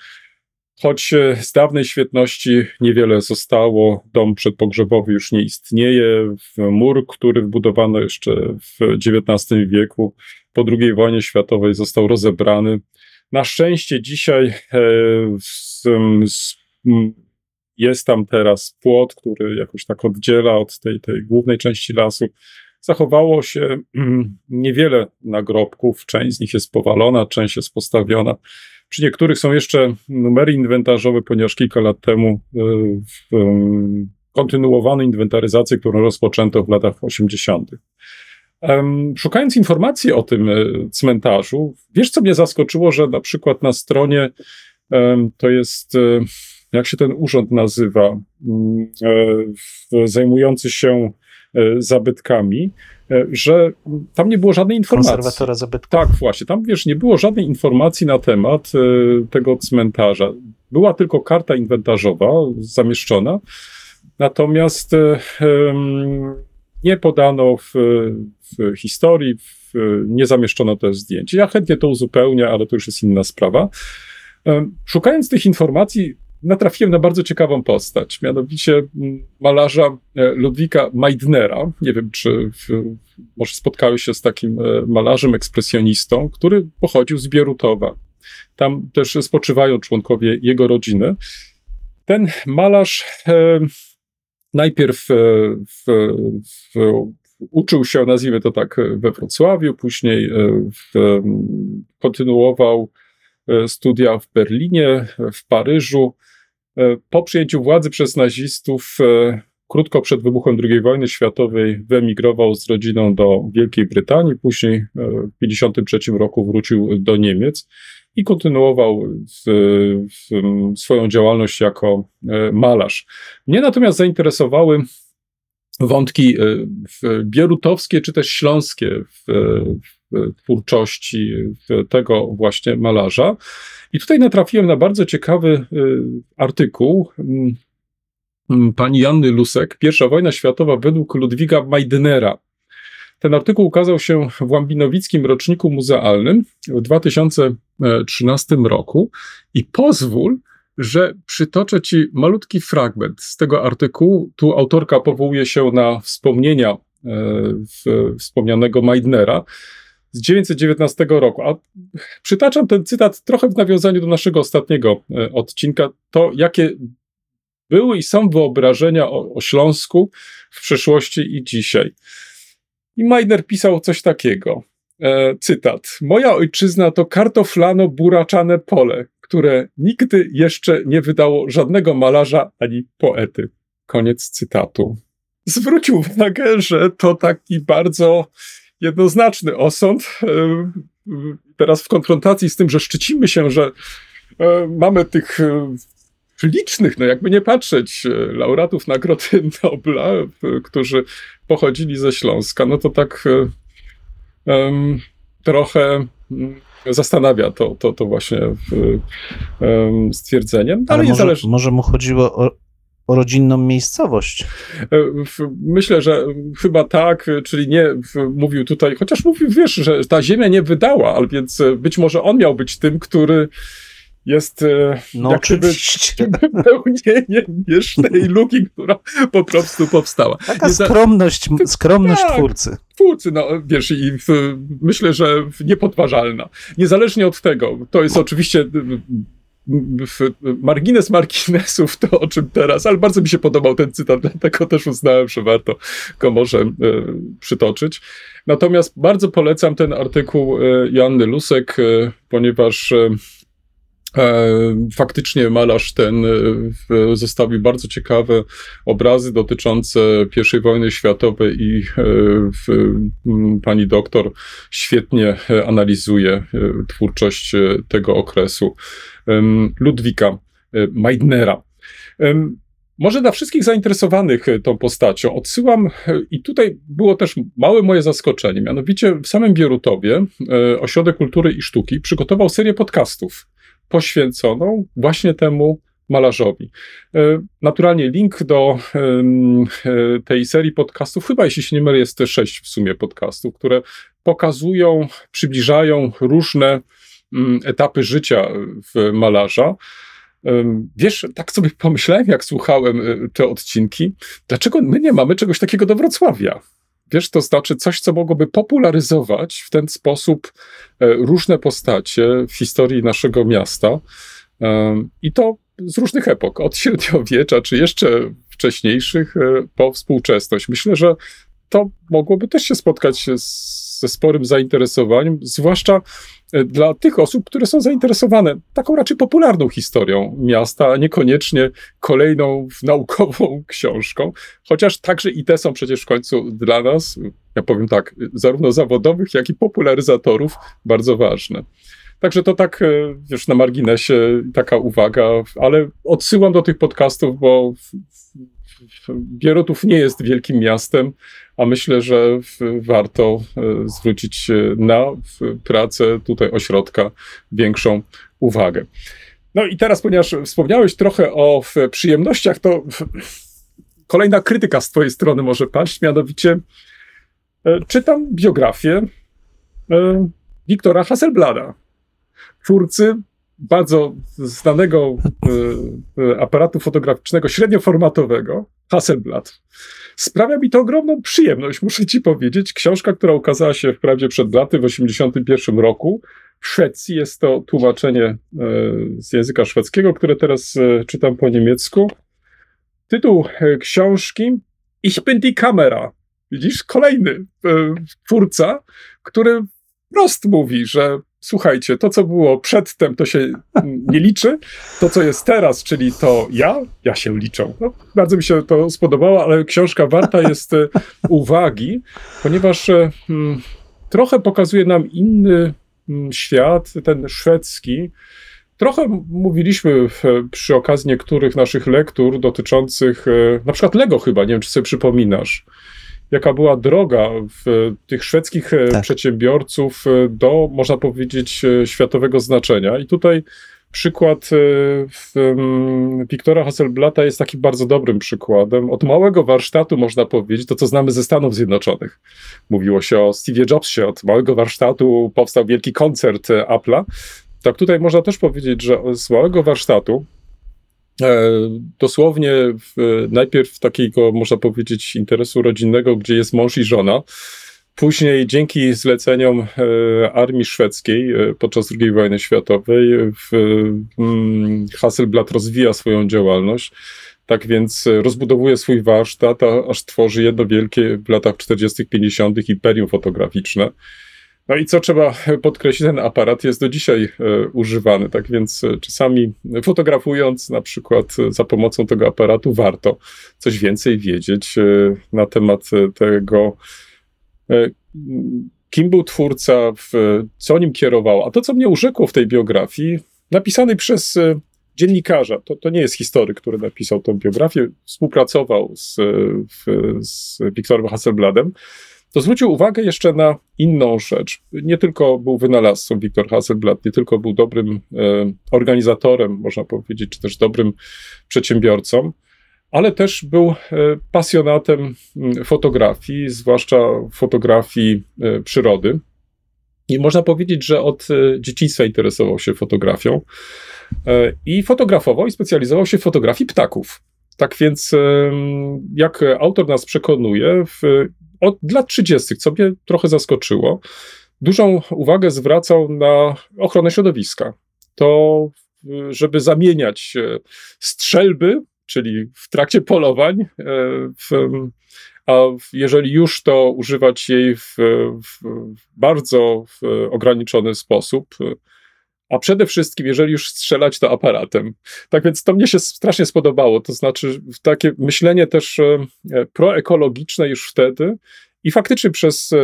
Choć z dawnej świetności niewiele zostało, dom przedpogrzebowy już nie istnieje. Mur, który wbudowano jeszcze w XIX wieku, po II wojnie światowej został rozebrany. Na szczęście dzisiaj z, z, jest tam teraz płot, który jakoś tak oddziela od tej, tej głównej części lasu. Zachowało się mm, niewiele nagrobków, część z nich jest powalona, część jest postawiona. Przy niektórych są jeszcze numery inwentarzowe, ponieważ kilka lat temu w, kontynuowano inwentaryzację, którą rozpoczęto w latach 80. Szukając informacji o tym y, cmentarzu, wiesz co mnie zaskoczyło, że na przykład na stronie to jest y, jak się ten urząd nazywa, mm, e, zajmujący się e, zabytkami, e, że tam nie było żadnej informacji. Konserwatora zabytków. Tak, właśnie. Tam, wiesz, nie było żadnej informacji na temat tego cmentarza. Była tylko karta inwentarzowa zamieszczona, natomiast nie podano w, w historii, w, nie zamieszczono też zdjęć. Ja chętnie to uzupełnię, ale to już jest inna sprawa. Szukając tych informacji, natrafiłem na bardzo ciekawą postać, mianowicie malarza Ludwika Meidnera. Nie wiem, czy w, może spotkałeś się z takim malarzem, ekspresjonistą, który pochodził z Bierutowa. Tam też spoczywają członkowie jego rodziny. Ten malarz e, najpierw e, w, w, uczył się, nazwijmy to tak, we Wrocławiu, później e, kontynuował e, studia w Berlinie, w Paryżu. E, po przyjęciu władzy przez nazistów, krótko przed wybuchem II wojny światowej, wyemigrował z rodziną do Wielkiej Brytanii, później w 1953 roku wrócił do Niemiec i kontynuował w, w swoją działalność jako malarz. Mnie natomiast zainteresowały wątki e, bierutowskie czy też śląskie w twórczości tego właśnie malarza. I tutaj natrafiłem na bardzo ciekawy e, artykuł mm, mm, pani Janny Lusek, Pierwsza wojna światowa według Ludwiga Majdnera. Ten artykuł ukazał się w Łambinowickim Roczniku Muzealnym w 2013 roku i pozwól, że przytoczę ci malutki fragment z tego artykułu. Tu autorka powołuje się na wspomnienia e, wspomnianego Meidnera z 1919 roku. A przytaczam ten cytat trochę w nawiązaniu do naszego ostatniego e, odcinka. To, jakie były i są wyobrażenia o, o Śląsku w przeszłości i dzisiaj. I Meidner pisał coś takiego. E, cytat. Moja ojczyzna to kartoflano-buraczane pole, które nigdy jeszcze nie wydało żadnego malarza ani poety. Koniec cytatu. Zwrócił uwagę, że to taki bardzo jednoznaczny osąd. E, teraz w konfrontacji z tym, że szczycimy się, że e, mamy tych e, licznych, no jakby nie patrzeć, laureatów Nagrody Nobla, którzy pochodzili ze Śląska, no to tak um, trochę mm, zastanawia to, to, to właśnie um, stwierdzeniem. Ale, ale może, może mu chodziło o rodzinną miejscowość. E, myślę, że chyba tak, czyli nie mówił tutaj, chociaż mówił, wiesz, że ta ziemia nie wydała, ale więc być może on miał być tym, który jest e, no, jak oczywiście. wypełnieniem wiesznej luki, która po prostu powstała. Taka skromność, skromność tak, twórcy. Twórcy, no wiesz, i w, myślę, że niepodważalna. Niezależnie od tego, to jest oczywiście margines marginesów, to o czym teraz, ale bardzo mi się podobał ten cytat, dlatego też uznałem, że warto go może e, przytoczyć. Natomiast bardzo polecam ten artykuł e, Joanny Lusek, e, ponieważ E, faktycznie malarz ten e, zostawił bardzo ciekawe obrazy dotyczące I wojny światowej i e, pani doktor świetnie analizuje twórczość tego okresu. Ludwika Meidnera. Może dla wszystkich zainteresowanych tą postacią odsyłam, i tutaj było też małe moje zaskoczenie, mianowicie w samym Bierutowie Ośrodek Kultury i Sztuki przygotował serię podcastów poświęconą właśnie temu malarzowi. E, naturalnie link do e, tej serii podcastów, chyba jeśli się nie mylę, jest sześć w sumie podcastów, które pokazują, przybliżają różne mm, etapy życia w malarza. Wiesz, tak sobie pomyślałem, jak słuchałem e, te odcinki, dlaczego my nie mamy czegoś takiego do Wrocławia? Wiesz, to znaczy coś, co mogłoby popularyzować w ten sposób e, różne postacie w historii naszego miasta. I to z różnych epok, od średniowiecza, czy jeszcze wcześniejszych, e, po współczesność. Myślę, że to mogłoby też się spotkać ze sporym zainteresowaniem, zwłaszcza e, dla tych osób, które są zainteresowane taką raczej popularną historią miasta, a niekoniecznie kolejną naukową książką, chociaż także i te są przecież w końcu dla nas, ja powiem tak, zarówno zawodowych, jak i popularyzatorów bardzo ważne. Także to tak już e, na marginesie taka uwaga, ale odsyłam do tych podcastów, bo Bierutów nie jest wielkim miastem, a myślę, że warto e, zwrócić na pracę tutaj ośrodka większą uwagę. No i teraz, ponieważ wspomniałeś trochę o przyjemnościach, to kolejna krytyka z Twojej strony może paść, mianowicie e, czytam biografię e, Wiktora Hasselblada, twórcy bardzo znanego aparatu fotograficznego średnioformatowego, Hasselblad. Sprawia mi to ogromną przyjemność, muszę ci powiedzieć. Książka, która ukazała się wprawdzie przed laty, w 1981 roku. W Szwecji jest to tłumaczenie z języka szwedzkiego, które teraz czytam po niemiecku. Tytuł książki Ich bin die Kamera. Widzisz, kolejny e, twórca, który wprost mówi, że słuchajcie, to co było przedtem, to się nie liczy. To co jest teraz, czyli to ja, ja się liczę. No, bardzo mi się to spodobało, ale książka warta jest e, uwagi, ponieważ e, hmm, trochę pokazuje nam inny hmm, świat, ten szwedzki. Trochę mówiliśmy w, przy okazji niektórych naszych lektur dotyczących, e, na przykład Lego chyba, nie wiem czy sobie przypominasz, jaka była droga w tych szwedzkich e, tak. przedsiębiorców e, do, można powiedzieć, światowego znaczenia. I tutaj przykład Wiktora Hasselblata jest takim bardzo dobrym przykładem. Od małego warsztatu można powiedzieć, to co znamy ze Stanów Zjednoczonych. Mówiło się o Steve Jobsie, od małego warsztatu powstał wielki koncert Apple'a. Tak, tutaj można też powiedzieć, że z małego warsztatu, e, dosłownie w, najpierw takiego, można powiedzieć, interesu rodzinnego, gdzie jest mąż i żona, Później dzięki zleceniom e, armii szwedzkiej e, podczas II wojny światowej w, mm, Hasselblad rozwija swoją działalność. Tak więc rozbudowuje swój warsztat, aż tworzy jedno wielkie w latach 40., 50. imperium fotograficzne. No i co trzeba podkreślić, ten aparat jest do dzisiaj e, używany, tak więc e, czasami fotografując na przykład za pomocą tego aparatu warto coś więcej wiedzieć e, na temat tego, kim był twórca, co nim kierował. A to, co mnie urzekło w tej biografii, napisanej przez dziennikarza, to, to nie jest historyk, który napisał tę biografię, współpracował z, z Wiktorem Hasselbladem, to zwrócił uwagę jeszcze na inną rzecz. Nie tylko był wynalazcą Wiktor Hasselblad, nie tylko był dobrym e, organizatorem, można powiedzieć, czy też dobrym przedsiębiorcą, ale też był e, pasjonatem fotografii, zwłaszcza fotografii e, przyrody. I można powiedzieć, że od dzieciństwa interesował się fotografią i fotografował i specjalizował się w fotografii ptaków. Tak więc, jak autor nas przekonuje, w od lat 30., co mnie trochę zaskoczyło, dużą uwagę zwracał na ochronę środowiska. To, żeby zamieniać e, strzelby, czyli w trakcie polowań, e, w, a jeżeli już, to używać jej w, w bardzo w ograniczony sposób. A przede wszystkim, jeżeli już strzelać, to aparatem. Tak więc to mnie się strasznie spodobało. To znaczy, takie myślenie też e, proekologiczne już wtedy. I faktycznie przez e,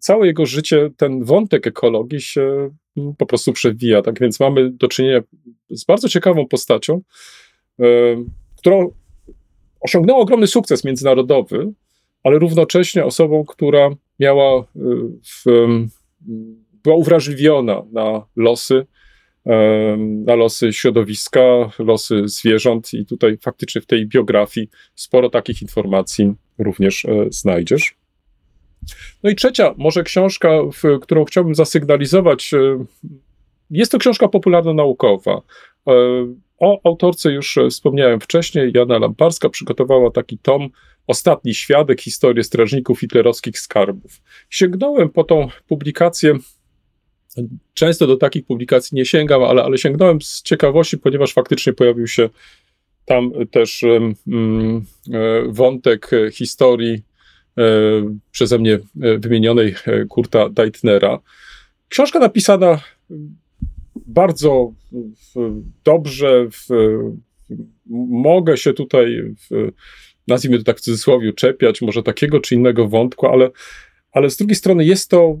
całe jego życie ten wątek ekologii się mm, po prostu przewija. Tak więc mamy do czynienia z bardzo ciekawą postacią, e, którą osiągnęła ogromny sukces międzynarodowy, ale równocześnie osobą, która miała w, była uwrażliwiona na losy na losy środowiska, losy zwierząt, i tutaj faktycznie w tej biografii sporo takich informacji również e, znajdziesz. No i trzecia, może książka, w, którą chciałbym zasygnalizować, e, jest to książka popularno-naukowa. E, o autorce już wspomniałem wcześniej. Jana Lamparska przygotowała taki tom Ostatni świadek historii strażników hitlerowskich skarbów. Sięgnąłem po tą publikację Często do takich publikacji nie sięgam, ale, ale sięgnąłem z ciekawości, ponieważ faktycznie pojawił się tam też um, wątek historii e, przeze mnie wymienionej Kurta Deitnera. Książka napisana bardzo dobrze. W, mogę się tutaj, w, nazwijmy to tak w cudzysłowie, czepiać może takiego czy innego wątku, ale, ale z drugiej strony jest to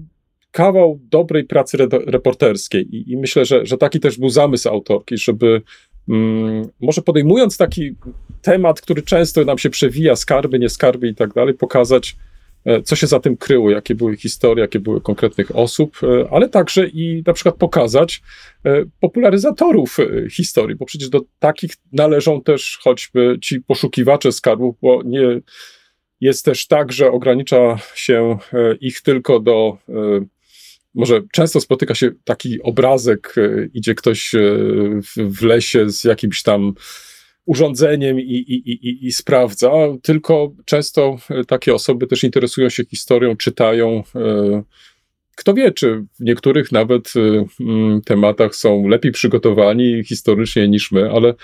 kawał dobrej pracy reporterskiej. I, i myślę, że, że taki też był zamysł autorki, żeby mm, może podejmując taki temat, który często nam się przewija, skarby, nie skarby i tak dalej, pokazać, e, co się za tym kryło, jakie były historie, jakie były konkretnych osób, e, ale także i na przykład pokazać e, popularyzatorów historii, bo przecież do takich należą też choćby ci poszukiwacze skarbów, bo nie jest też tak, że ogranicza się ich tylko do może często spotyka się taki obrazek, e, idzie ktoś e, w, lesie z jakimś tam urządzeniem i, i, i, i sprawdza, tylko często takie osoby też interesują się historią, czytają. Kto wie, czy w niektórych nawet tematach są lepiej przygotowani historycznie niż my, ale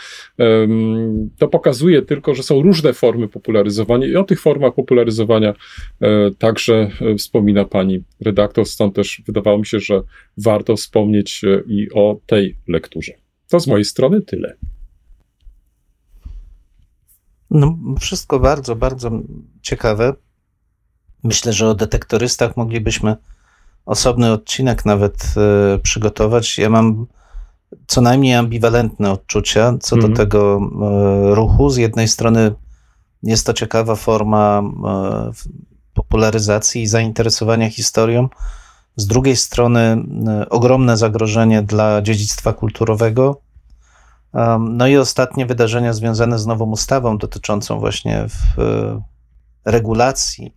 to pokazuje tylko, że są różne formy popularyzowania i o tych formach popularyzowania e, także e, wspomina pani redaktor, stąd też wydawało mi się, że warto wspomnieć e, i o tej lekturze. To z mojej strony tyle. No, wszystko bardzo, bardzo ciekawe. Myślę, że o detektorystach moglibyśmy osobny odcinek nawet y, przygotować. Ja mam co najmniej ambiwalentne odczucia co do mhm. tego y, ruchu. Z jednej strony jest to ciekawa forma y, popularyzacji i zainteresowania historią. Z drugiej strony ogromne zagrożenie dla dziedzictwa kulturowego. No i ostatnie wydarzenia związane z nową ustawą dotyczącą właśnie regulacji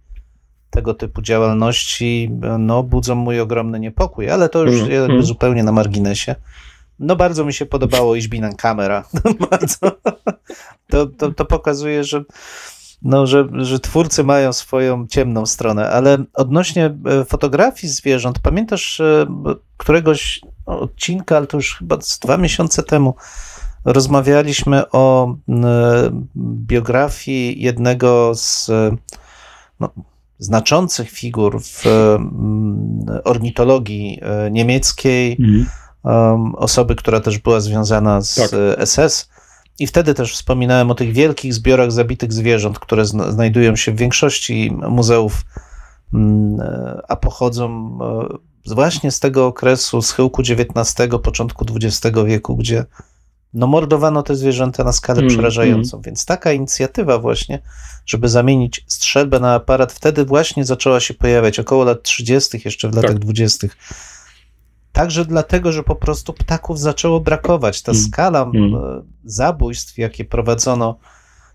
tego typu działalności no, budzą mój ogromny niepokój, ale to już mm, jakby mm. zupełnie na marginesie. No bardzo mi się podobało Izbinan Kamera. bardzo. To, to, to pokazuje, że, no, że, że twórcy mają swoją ciemną stronę, ale odnośnie e, fotografii zwierząt, pamiętasz e, któregoś odcinka, ale to już chyba dwa miesiące temu, rozmawialiśmy o biografii jednego z no, znaczących figur w mm, ornitologii e, niemieckiej, mhm. osoby, która też była związana z tak. SS. I wtedy też wspominałem o tych wielkich zbiorach zabitych zwierząt, które znajdują się w większości muzeów, mm, a pochodzą e, właśnie z tego okresu schyłku XIX, początku XX wieku, gdzie no mordowano te zwierzęta na skalę mm, przerażającą. Mm. Więc taka inicjatywa właśnie, żeby zamienić strzelbę na aparat, wtedy właśnie zaczęła się pojawiać, około lat 30., jeszcze w latach tak. 20. Także dlatego, że po prostu ptaków zaczęło brakować. Ta mm, skala mm. zabójstw, jakie prowadzono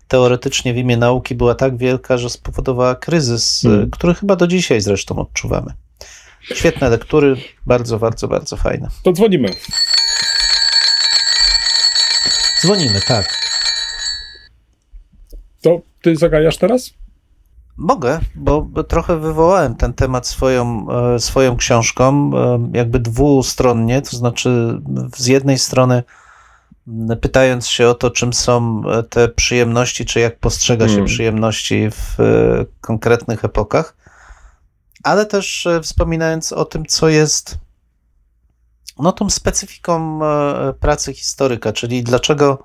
teoretycznie w imię nauki, była tak wielka, że spowodowała kryzys, mm. który chyba do dzisiaj zresztą odczuwamy. Świetne lektury, bardzo, bardzo, bardzo fajne. To dzwonimy. Dzwonimy, tak. To ty zagajasz teraz? Mogę, bo trochę wywołałem ten temat swoją, e, swoją książką, e, jakby dwustronnie, to znaczy z jednej strony pytając się o to, czym są e, te przyjemności, czy jak postrzega się hmm. przyjemności w konkretnych epokach, ale też wspominając o tym, co jest no, tą specyfiką e, pracy historyka, czyli dlaczego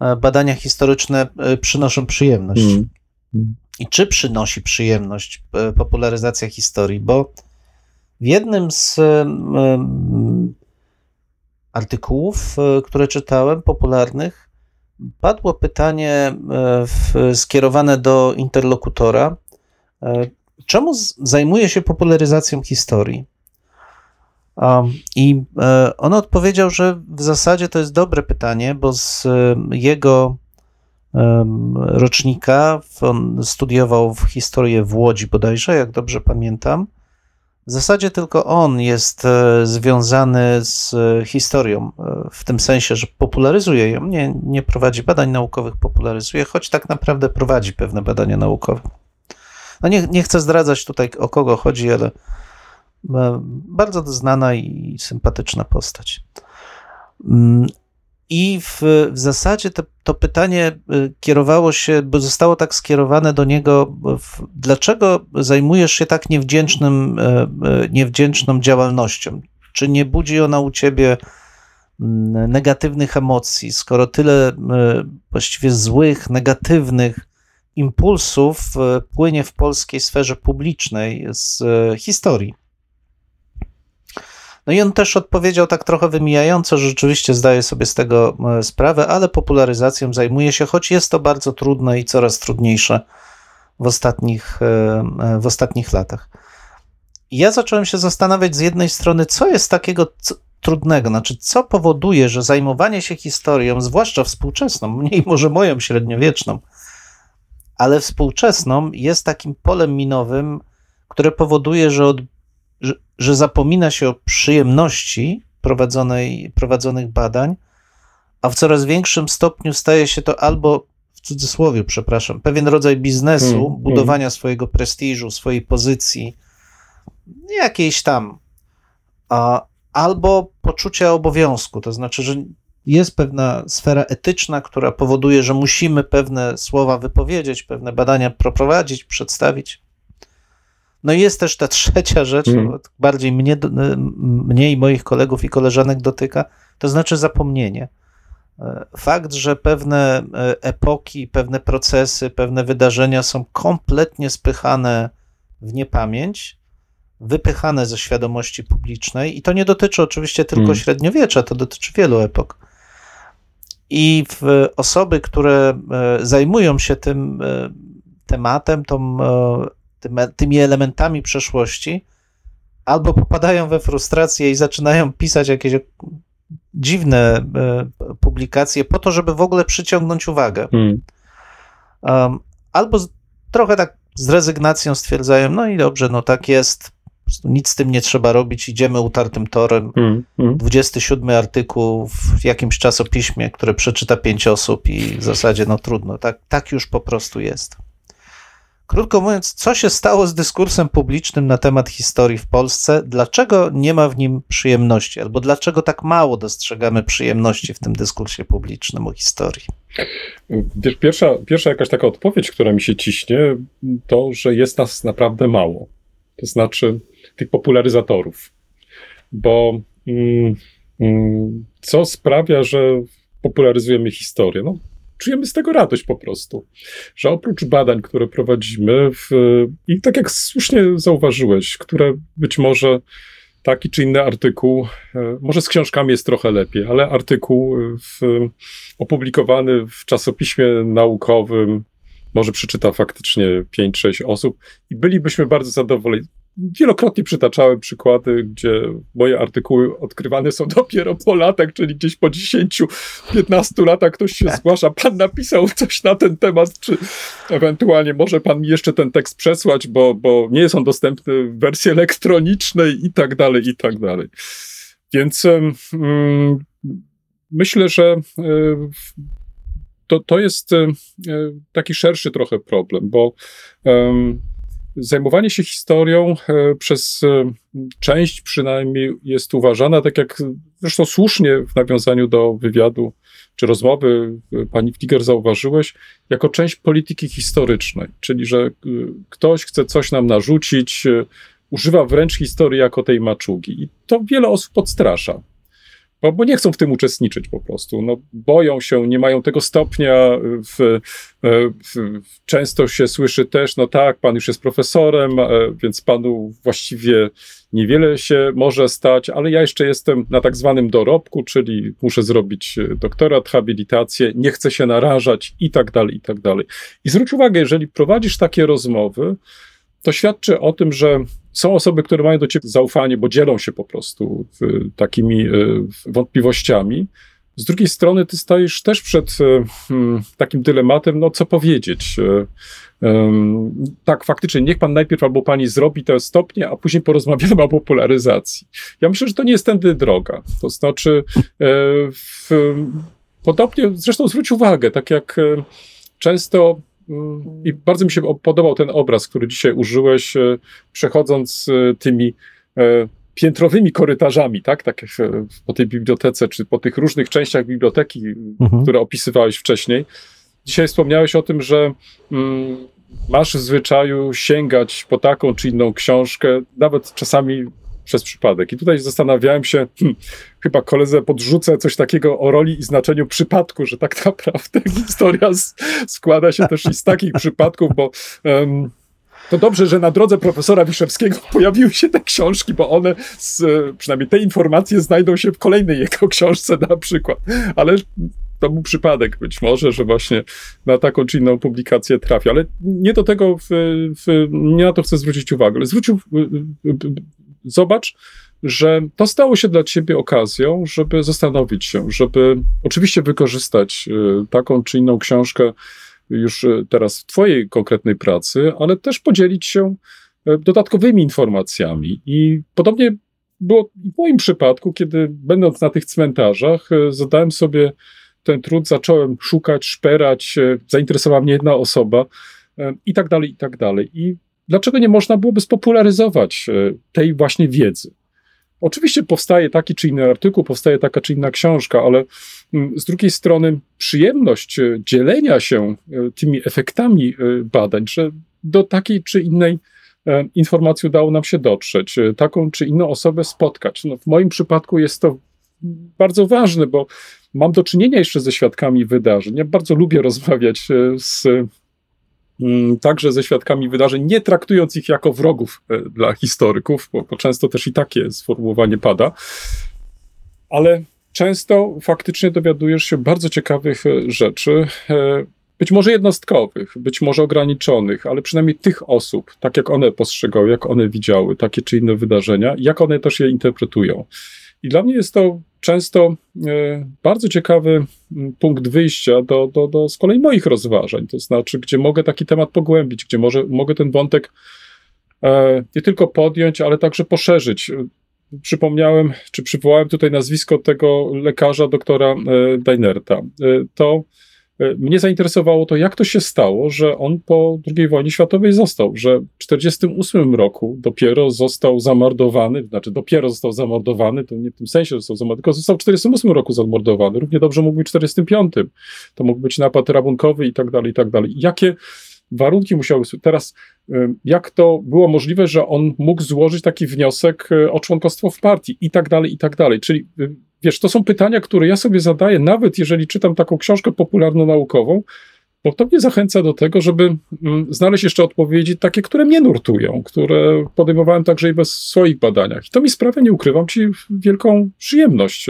e, badania historyczne e, przynoszą przyjemność. Mm. I czy przynosi przyjemność popularyzacja historii? Bo w jednym z artykułów, które czytałem, popularnych, padło pytanie skierowane do interlokutora, czemu zajmuje się popularyzacją historii? I e, on odpowiedział, że w zasadzie to jest dobre pytanie, bo z e, jego rocznika, on studiował w historię w Łodzi bodajże, jak dobrze pamiętam. W zasadzie tylko on jest e, związany z historią, w tym sensie, że popularyzuje ją, nie, nie prowadzi badań naukowych, popularyzuje, choć tak naprawdę prowadzi pewne badania naukowe. No nie, nie chcę zdradzać tutaj o kogo chodzi, ale bardzo znana i sympatyczna postać. Mm, I w, w zasadzie to, to, pytanie e, kierowało się, bo zostało tak skierowane do niego, w, dlaczego zajmujesz się tak niewdzięcznym, e, niewdzięczną działalnością? Czy nie budzi ona u ciebie mm, negatywnych emocji, skoro tyle właściwie złych, negatywnych impulsów płynie w polskiej sferze publicznej z historii? No i on też odpowiedział tak trochę wymijająco, że rzeczywiście zdaje sobie z tego e, sprawę, ale popularyzacją zajmuje się, choć jest to bardzo trudne i coraz trudniejsze w ostatnich, e, e, w ostatnich latach. ja zacząłem się zastanawiać z jednej strony, co jest takiego trudnego, znaczy co powoduje, że zajmowanie się historią, zwłaszcza współczesną, mniej może moją średniowieczną, ale współczesną, jest takim polem minowym, które powoduje, że od że, że zapomina się o przyjemności prowadzonej, prowadzonych badań, a w coraz większym stopniu staje się to albo w cudzysłowie, przepraszam, pewien rodzaj biznesu, Hmm, budowania swojego prestiżu, swojej pozycji, jakiejś tam, a, albo poczucia obowiązku. To znaczy, że jest pewna sfera etyczna, która powoduje, że musimy pewne słowa wypowiedzieć, pewne badania prowadzić, przedstawić. No i jest też ta trzecia rzecz, Mm. bardziej mnie, do- mnie i moich kolegów i koleżanek dotyka, to znaczy zapomnienie. E, Fakt, że pewne e, epoki, pewne procesy, pewne wydarzenia są kompletnie spychane w niepamięć, wypychane ze świadomości publicznej, i to nie dotyczy oczywiście tylko Mm. średniowiecza, to dotyczy wielu epok. I w osoby, które e, zajmują się tym e, tematem, tą, e, tymi elementami przeszłości, albo popadają we frustrację i zaczynają pisać jakieś dziwne e, publikacje po to, żeby w ogóle przyciągnąć uwagę. Hmm. Um, albo z, trochę tak z rezygnacją stwierdzają, no i dobrze, no tak jest, nic z tym nie trzeba robić, idziemy utartym torem. Hmm. Hmm. 27 artykuł w jakimś czasopiśmie, które przeczyta pięć osób i w zasadzie no trudno, tak, tak już po prostu jest. Krótko mówiąc, co się stało z dyskursem publicznym na temat historii w Polsce? Dlaczego nie ma w nim przyjemności? Albo dlaczego tak mało dostrzegamy przyjemności w tym dyskursie publicznym o historii? Wiesz, pierwsza, pierwsza jakaś taka odpowiedź, która mi się ciśnie, to, że jest nas naprawdę mało. To znaczy tych popularyzatorów. Bo mm, mm, co sprawia, że popularyzujemy historię? No, czujemy z tego radość po prostu. Że oprócz badań, które prowadzimy, w, i tak jak słusznie zauważyłeś, które być może taki czy inny artykuł, e, może z książkami jest trochę lepiej, ale artykuł w, opublikowany w czasopiśmie naukowym, może przeczyta faktycznie 5-6 osób i bylibyśmy bardzo zadowoleni. Wielokrotnie przytaczałem przykłady, gdzie moje artykuły odkrywane są dopiero po latach, czyli gdzieś po 10-15 latach ktoś się zgłasza. Pan napisał coś na ten temat, czy ewentualnie może pan mi jeszcze ten tekst przesłać, bo, bo nie jest on dostępny w wersji elektronicznej i tak dalej, i tak dalej. Więc mm, myślę, że y, to, to jest y, taki szerszy trochę problem, bo um, zajmowanie się historią e, przez e, część przynajmniej jest uważana, tak jak zresztą słusznie w nawiązaniu do wywiadu czy rozmowy e, pani Fliger zauważyłeś, jako część polityki historycznej, czyli że ktoś chce coś nam narzucić, używa wręcz historii jako tej maczugi. I to wiele osób odstrasza. Bo, bo nie chcą w tym uczestniczyć po prostu. No, boją się, nie mają tego stopnia. W, w, często się słyszy też, no tak, pan już jest profesorem, e, więc panu właściwie niewiele się może stać, ale ja jeszcze jestem na tak zwanym dorobku, czyli muszę zrobić doktorat, habilitację, nie chcę się narażać i tak dalej, i tak dalej. I zwróć uwagę, jeżeli prowadzisz takie rozmowy, to świadczy o tym, że są osoby, które mają do ciebie zaufanie, bo dzielą się po prostu takimi wątpliwościami. Z drugiej strony, ty stajesz też przed hmm, takim dylematem, no co powiedzieć. Um, tak, faktycznie, niech pan najpierw albo pani zrobi te stopnie, a później porozmawiamy o popularyzacji. Ja myślę, że to nie jest tędy droga. To znaczy, e, podobnie, zresztą zwróć uwagę, tak jak często i bardzo mi się podobał ten obraz, który dzisiaj użyłeś, przechodząc tymi piętrowymi korytarzami, tak? Tak jak po tej bibliotece, czy po tych różnych częściach biblioteki, mhm. które opisywałeś wcześniej. Dzisiaj wspomniałeś o tym, że mm, masz w zwyczaju sięgać po taką czy inną książkę, nawet czasami przez przypadek. I tutaj zastanawiałem się, hmm, chyba koledze podrzucę coś takiego o roli i znaczeniu przypadku, że tak naprawdę historia z, składa się też i z takich przypadków, bo um, to dobrze, że na drodze profesora Wiszewskiego pojawiły się te książki, bo one, z, przynajmniej te informacje znajdą się w kolejnej jego książce na przykład. Ale to był przypadek być może, że właśnie na taką czy inną publikację trafi. Ale nie do tego, w, w, nie na to chcę zwrócić uwagę. Ale zwrócił, zobacz, że to stało się dla ciebie okazją, żeby zastanowić się, żeby oczywiście wykorzystać taką czy inną książkę już teraz w twojej konkretnej pracy, ale też podzielić się e, dodatkowymi informacjami. I podobnie było w moim przypadku, kiedy będąc na tych cmentarzach, zadałem sobie ten trud, zacząłem szukać, szperać, zainteresowała mnie jedna osoba i tak dalej, i tak dalej. I dlaczego nie można byłoby spopularyzować tej właśnie wiedzy? Oczywiście powstaje taki czy inny artykuł, powstaje taka czy inna książka, ale mm, z drugiej strony przyjemność e, dzielenia się e, tymi efektami e, badań, że do takiej czy innej informacji udało nam się dotrzeć, taką czy inną osobę spotkać. No, w moim przypadku jest to bardzo ważne, bo mam do czynienia jeszcze ze świadkami wydarzeń. Ja bardzo lubię rozmawiać z także ze świadkami wydarzeń, nie traktując ich jako wrogów e, dla historyków, bo, bo często też i takie sformułowanie pada, ale często faktycznie dowiadujesz się bardzo ciekawych e, rzeczy, e, być może jednostkowych, być może ograniczonych, ale przynajmniej tych osób, tak jak one postrzegały, jak one widziały takie czy inne wydarzenia, jak one też je interpretują. I dla mnie jest to często e, bardzo ciekawy punkt wyjścia do, do, do z kolei moich rozważań, to znaczy, gdzie mogę taki temat pogłębić, gdzie może, mogę ten wątek e, nie tylko podjąć, ale także poszerzyć. Przypomniałem, czy przywołałem tutaj nazwisko tego lekarza, doktora e, Dainerta. To E, mnie zainteresowało to, jak to się stało, że on po II wojnie światowej został, że w 1948 roku dopiero został zamordowany, znaczy dopiero został zamordowany, to nie w tym sensie został zamordowany, tylko został w 1948 roku zamordowany. Równie dobrze mógł być w 1945. To mógł być napad rabunkowy i tak dalej, i tak dalej. Jakie warunki musiały. Teraz, e, jak to było możliwe, że on mógł złożyć taki wniosek e, o członkostwo w partii i tak dalej, i tak dalej. Czyli Wiesz, to są pytania, które ja sobie zadaję, nawet jeżeli czytam taką książkę popularno-naukową, bo to mnie zachęca do tego, żeby mm, znaleźć jeszcze odpowiedzi takie, które mnie nurtują, które podejmowałem także i we swoich badaniach. I to mi sprawia, nie ukrywam ci, wielką przyjemność.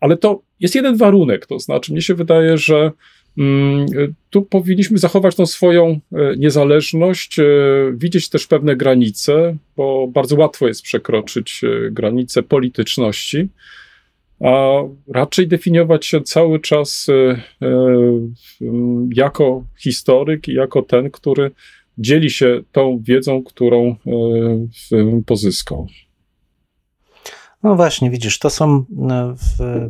Ale to jest jeden warunek, to znaczy, mnie się wydaje, że mm, tu powinniśmy zachować tą swoją e, niezależność, e, widzieć też pewne granice, bo bardzo łatwo jest przekroczyć e, granice polityczności a raczej definiować się cały czas e, e, jako historyk i jako ten, który dzieli się tą wiedzą, którą pozyskał. No właśnie, widzisz, to są w,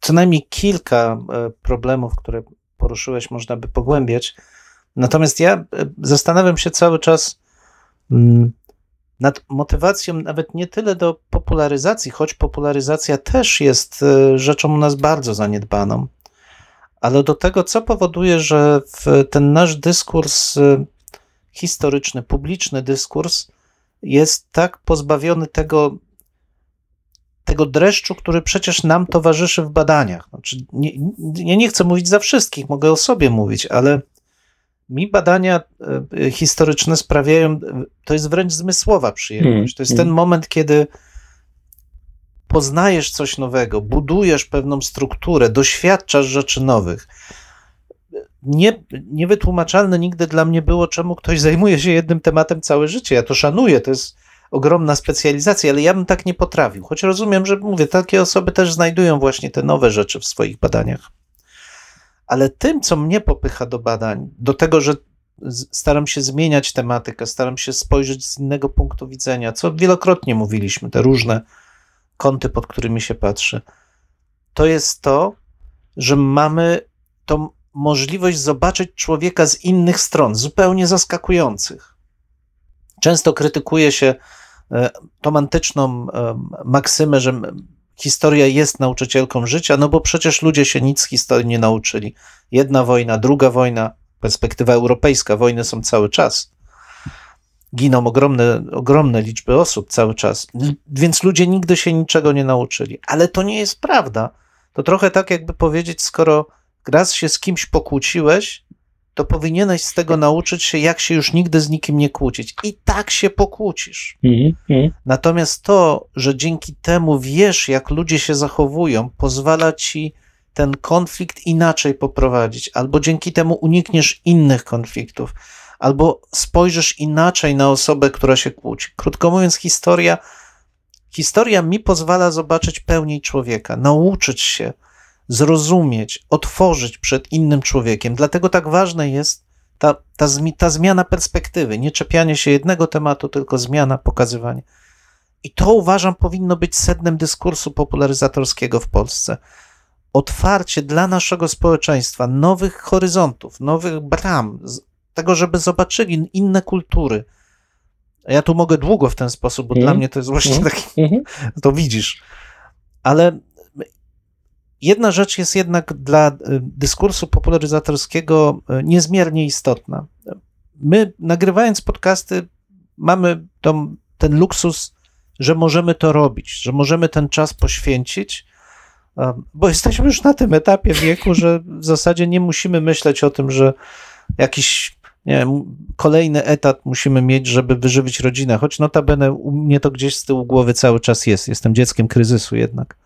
co najmniej kilka problemów, które poruszyłeś, można by pogłębiać. Natomiast ja zastanawiam się cały czas, mm, nad motywacją nawet nie tyle do popularyzacji, choć popularyzacja też jest e, rzeczą u nas bardzo zaniedbaną, ale do tego, co powoduje, że ten nasz dyskurs e, historyczny, publiczny dyskurs jest tak pozbawiony tego, tego dreszczu, który przecież nam towarzyszy w badaniach. Znaczy, nie, ja nie chcę mówić za wszystkich, mogę o sobie mówić, ale mi badania e, historyczne sprawiają, to jest wręcz zmysłowa przyjemność. To jest ten moment, kiedy poznajesz coś nowego, budujesz pewną strukturę, doświadczasz rzeczy nowych. Nie, niewytłumaczalne nigdy dla mnie było, czemu ktoś zajmuje się jednym tematem całe życie. Ja to szanuję, to jest ogromna specjalizacja, ale ja bym tak nie potrafił. Choć rozumiem, że mówię, takie osoby też znajdują właśnie te nowe rzeczy w swoich badaniach ale tym, co mnie popycha do badań, do tego, że staram się zmieniać tematykę, staram się spojrzeć z innego punktu widzenia, co wielokrotnie mówiliśmy, te różne kąty, pod którymi się patrzy, to jest to, że mamy tą możliwość zobaczyć człowieka z innych stron, zupełnie zaskakujących. Często krytykuje się e, tą antyczną e, maksymę, że historia jest nauczycielką życia, no bo przecież ludzie się nic z historii nie nauczyli. Jedna wojna, druga wojna, perspektywa europejska, wojny są cały czas. Giną ogromne, ogromne liczby osób cały czas, więc ludzie nigdy się niczego nie nauczyli. Ale to nie jest prawda. To trochę tak, jakby powiedzieć, skoro raz się z kimś pokłóciłeś, to powinieneś z tego nauczyć się, jak się już nigdy z nikim nie kłócić. I tak się pokłócisz. Mm -hmm. Natomiast to, że dzięki temu wiesz, jak ludzie się zachowują, pozwala ci ten konflikt inaczej poprowadzić, albo dzięki temu unikniesz innych konfliktów, albo spojrzysz inaczej na osobę, która się kłóci. Krótko mówiąc, historia, historia mi pozwala zobaczyć pełniej człowieka, nauczyć się zrozumieć, otworzyć przed innym człowiekiem. Dlatego tak ważne jest Ta, ta, ta zmiana perspektywy, nie czepianie się jednego tematu, tylko zmiana, pokazywanie. I to uważam powinno być sednem dyskursu popularyzatorskiego w Polsce. Otwarcie dla naszego społeczeństwa nowych horyzontów, nowych bram, tego, żeby zobaczyli inne kultury. Ja tu mogę długo w ten sposób, bo Mhm. dla mnie to jest właśnie Mhm. taki Mhm. to widzisz. Ale jedna rzecz jest jednak dla y, dyskursu popularyzatorskiego y, niezmiernie istotna. My, nagrywając podcasty, mamy tą, ten luksus, że możemy to robić, że możemy ten czas poświęcić, um, bo jesteśmy już na tym etapie wieku, że w zasadzie nie musimy myśleć o tym, że jakiś wiem, kolejny etat musimy mieć, żeby wyżywić rodzinę, choć notabene u mnie to gdzieś z tyłu głowy cały czas jest. Jestem dzieckiem kryzysu jednak.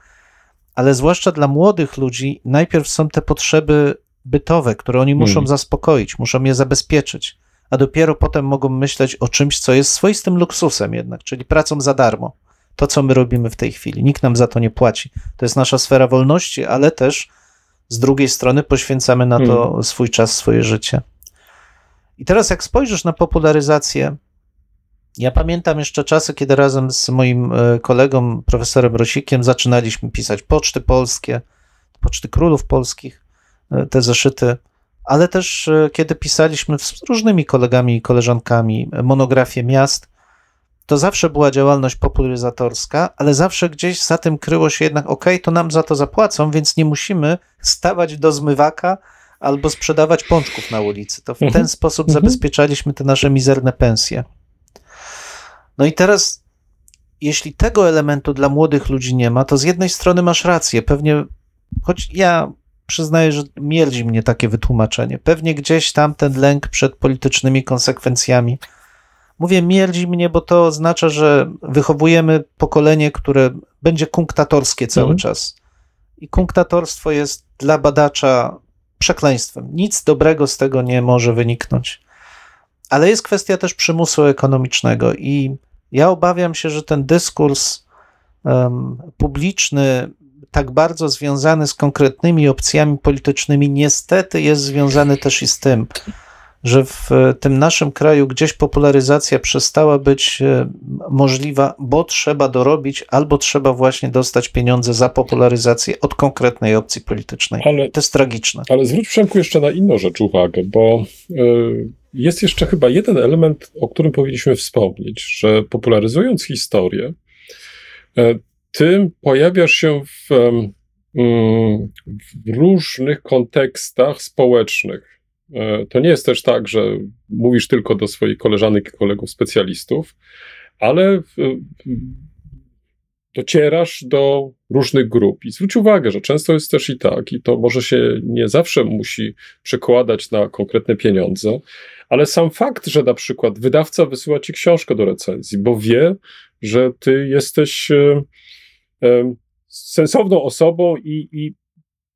Ale zwłaszcza dla młodych ludzi najpierw są te potrzeby bytowe, które oni muszą Hmm. zaspokoić, muszą je zabezpieczyć, a dopiero potem mogą myśleć o czymś, co jest swoistym luksusem jednak, czyli pracą za darmo. To, co my robimy w tej chwili. Nikt nam za to nie płaci. To jest nasza sfera wolności, ale też z drugiej strony poświęcamy na to Hmm. swój czas, swoje życie. I teraz, jak spojrzysz na popularyzację, ja pamiętam jeszcze czasy, kiedy razem z moim e, kolegą, profesorem Rosikiem, zaczynaliśmy pisać poczty polskie, poczty królów polskich, e, te zeszyty, ale też e, kiedy pisaliśmy z różnymi kolegami i koleżankami e, monografię miast, to zawsze była działalność popularyzatorska, ale zawsze gdzieś za tym kryło się jednak, ok, to nam za to zapłacą, więc nie musimy stawać do zmywaka albo sprzedawać pączków na ulicy. To w Mhm. ten sposób Mhm. zabezpieczaliśmy te nasze mizerne pensje. No i teraz, jeśli tego elementu dla młodych ludzi nie ma, to z jednej strony masz rację, pewnie, choć ja przyznaję, że mierdzi mnie takie wytłumaczenie, pewnie gdzieś tam ten lęk przed politycznymi konsekwencjami. Mówię mierdzi mnie, bo to oznacza, że wychowujemy pokolenie, które będzie kunktatorskie cały Mhm. czas. I kunktatorstwo jest dla badacza przekleństwem. Nic dobrego z tego nie może wyniknąć. Ale jest kwestia też przymusu ekonomicznego i ja obawiam się, że ten dyskurs em, publiczny, tak bardzo związany z konkretnymi opcjami politycznymi, niestety jest związany też i z tym, że w tym naszym kraju gdzieś popularyzacja przestała być e, możliwa, bo trzeba dorobić, albo trzeba właśnie dostać pieniądze za popularyzację od konkretnej opcji politycznej. Ale To jest tragiczne. Ale zwróć Przemku jeszcze na inną rzecz uwagę, bo y, jest jeszcze chyba jeden element, o którym powinniśmy wspomnieć, że popularyzując historię, y, ty pojawiasz się w, mm, w różnych kontekstach społecznych. Y, To nie jest też tak, że mówisz tylko do swoich koleżanek i kolegów specjalistów, ale w- docierasz do różnych grup. I zwróć uwagę, że często jest też i tak, i to może się nie zawsze musi przekładać na konkretne pieniądze, ale sam fakt, że na przykład wydawca wysyła ci książkę do recenzji, bo wie, że ty jesteś e, e, sensowną osobą i, i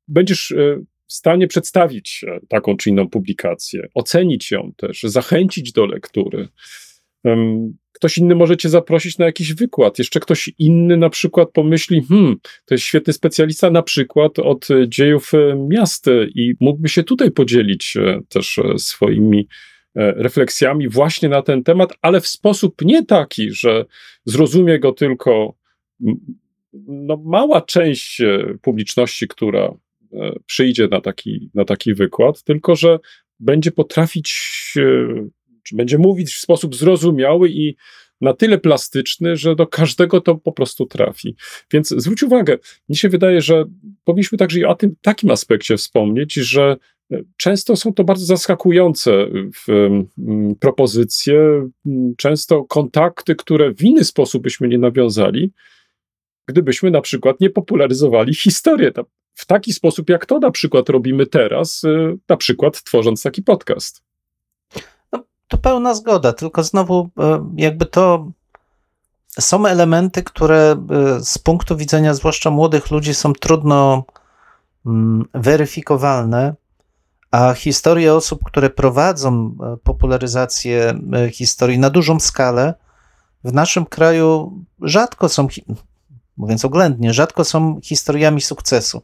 będziesz e, w stanie przedstawić e, taką czy inną publikację, ocenić ją też, zachęcić do lektury. Ktoś inny może cię zaprosić na jakiś wykład. Jeszcze ktoś inny na przykład pomyśli, hmm, to jest świetny specjalista na przykład od e, dziejów e, miast i mógłby się tutaj podzielić też swoimi refleksjami właśnie na ten temat, ale w sposób nie taki, że zrozumie go tylko no, mała część e, publiczności, która e, przyjdzie na taki, na taki wykład, tylko że będzie potrafić, e, czy będzie mówić w sposób zrozumiały i na tyle plastyczny, że do każdego to po prostu trafi. Więc zwróć uwagę, mi się wydaje, że powinniśmy także i o tym takim aspekcie wspomnieć, że e, często są to bardzo zaskakujące mm, propozycje, mm, często kontakty, które w inny sposób byśmy nie nawiązali, gdybyśmy na przykład nie popularyzowali historię ta- w taki sposób, jak to na przykład robimy teraz, e, na przykład tworząc taki podcast. To pełna zgoda, tylko znowu e, jakby to są elementy, które e, z punktu widzenia zwłaszcza młodych ludzi są trudno mm, weryfikowalne, a historie osób, które prowadzą e, popularyzację e, historii na dużą skalę, w naszym kraju rzadko są, mówiąc oględnie, rzadko są historiami sukcesu.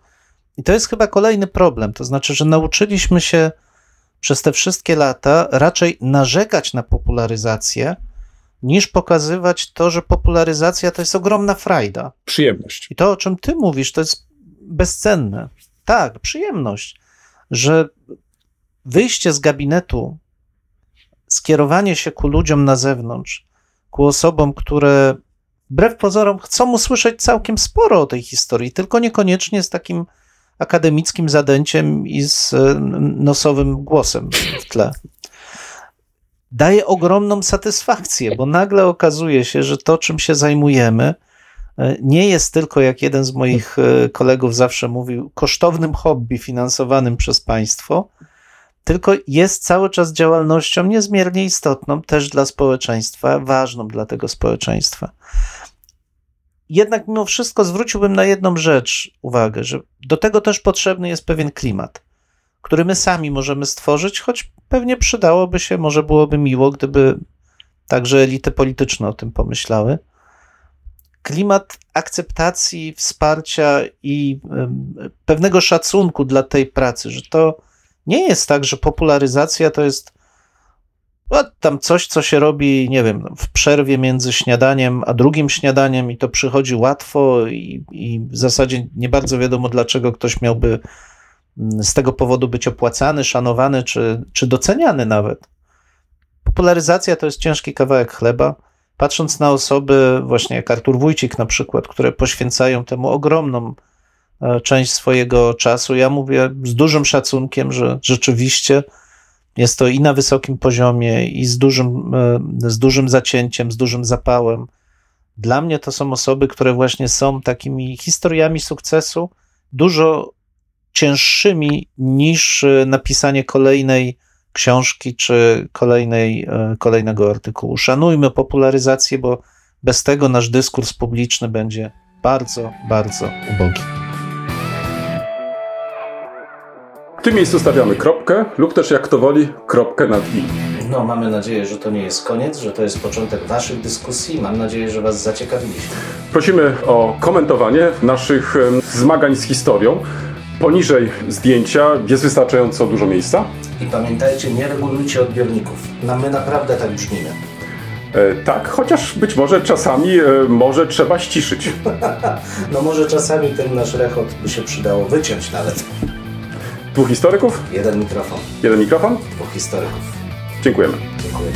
I to jest chyba kolejny problem, to znaczy, że nauczyliśmy się przez te wszystkie lata raczej narzekać na popularyzację, niż pokazywać to, że popularyzacja to jest ogromna frajda. Przyjemność. I to, o czym ty mówisz, to jest bezcenne. Tak, przyjemność, że wyjście z gabinetu, skierowanie się ku ludziom na zewnątrz, ku osobom, które wbrew pozorom chcą usłyszeć całkiem sporo o tej historii, tylko niekoniecznie z takim akademickim zadęciem i z e, nosowym głosem w tle. Daje ogromną satysfakcję, bo nagle okazuje się, że to, czym się zajmujemy, nie jest tylko, jak jeden z moich e, kolegów zawsze mówił, kosztownym hobby finansowanym przez państwo, tylko jest cały czas działalnością niezmiernie istotną też dla społeczeństwa, ważną dla tego społeczeństwa. Jednak mimo wszystko zwróciłbym na jedną rzecz uwagę, że do tego też potrzebny jest pewien klimat, który my sami możemy stworzyć, choć pewnie przydałoby się, może byłoby miło, gdyby także elity polityczne o tym pomyślały. Klimat akceptacji, wsparcia i pewnego szacunku dla tej pracy, że to nie jest tak, że popularyzacja to jest no, tam coś, co się robi, nie wiem, w przerwie między śniadaniem a drugim śniadaniem i to przychodzi łatwo i, i w zasadzie nie bardzo wiadomo, dlaczego ktoś miałby mm, z tego powodu być opłacany, szanowany czy, czy doceniany nawet. Popularyzacja to jest ciężki kawałek chleba. Patrząc na osoby, właśnie jak Artur Wójcik na przykład, które poświęcają temu ogromną e, część swojego czasu, ja mówię z dużym szacunkiem, że rzeczywiście jest to i na wysokim poziomie, i z dużym, e, z dużym zacięciem, z dużym zapałem. Dla mnie to są osoby, które właśnie są takimi historiami sukcesu, dużo cięższymi niż e, napisanie kolejnej książki czy kolejnej, e, kolejnego artykułu. Szanujmy popularyzację, bo bez tego nasz dyskurs publiczny będzie bardzo, bardzo ubogi. W tym miejscu stawiamy kropkę lub też jak to woli kropkę nad i. No, mamy nadzieję, że to nie jest koniec, że to jest początek Waszych dyskusji. Mam nadzieję, że Was zaciekawiliśmy. Prosimy o komentowanie naszych zmagań z historią. Poniżej zdjęcia jest wystarczająco dużo miejsca. I pamiętajcie, nie regulujcie odbiorników. No, my naprawdę tak brzmimy. E, tak, chociaż być może czasami e, może trzeba ściszyć. No, może czasami ten nasz rechot by się przydało wyciąć nawet. Dwóch historyków, Jeden mikrofon, jeden mikrofon. dwóch historyków. Dziękujemy. Dziękuję.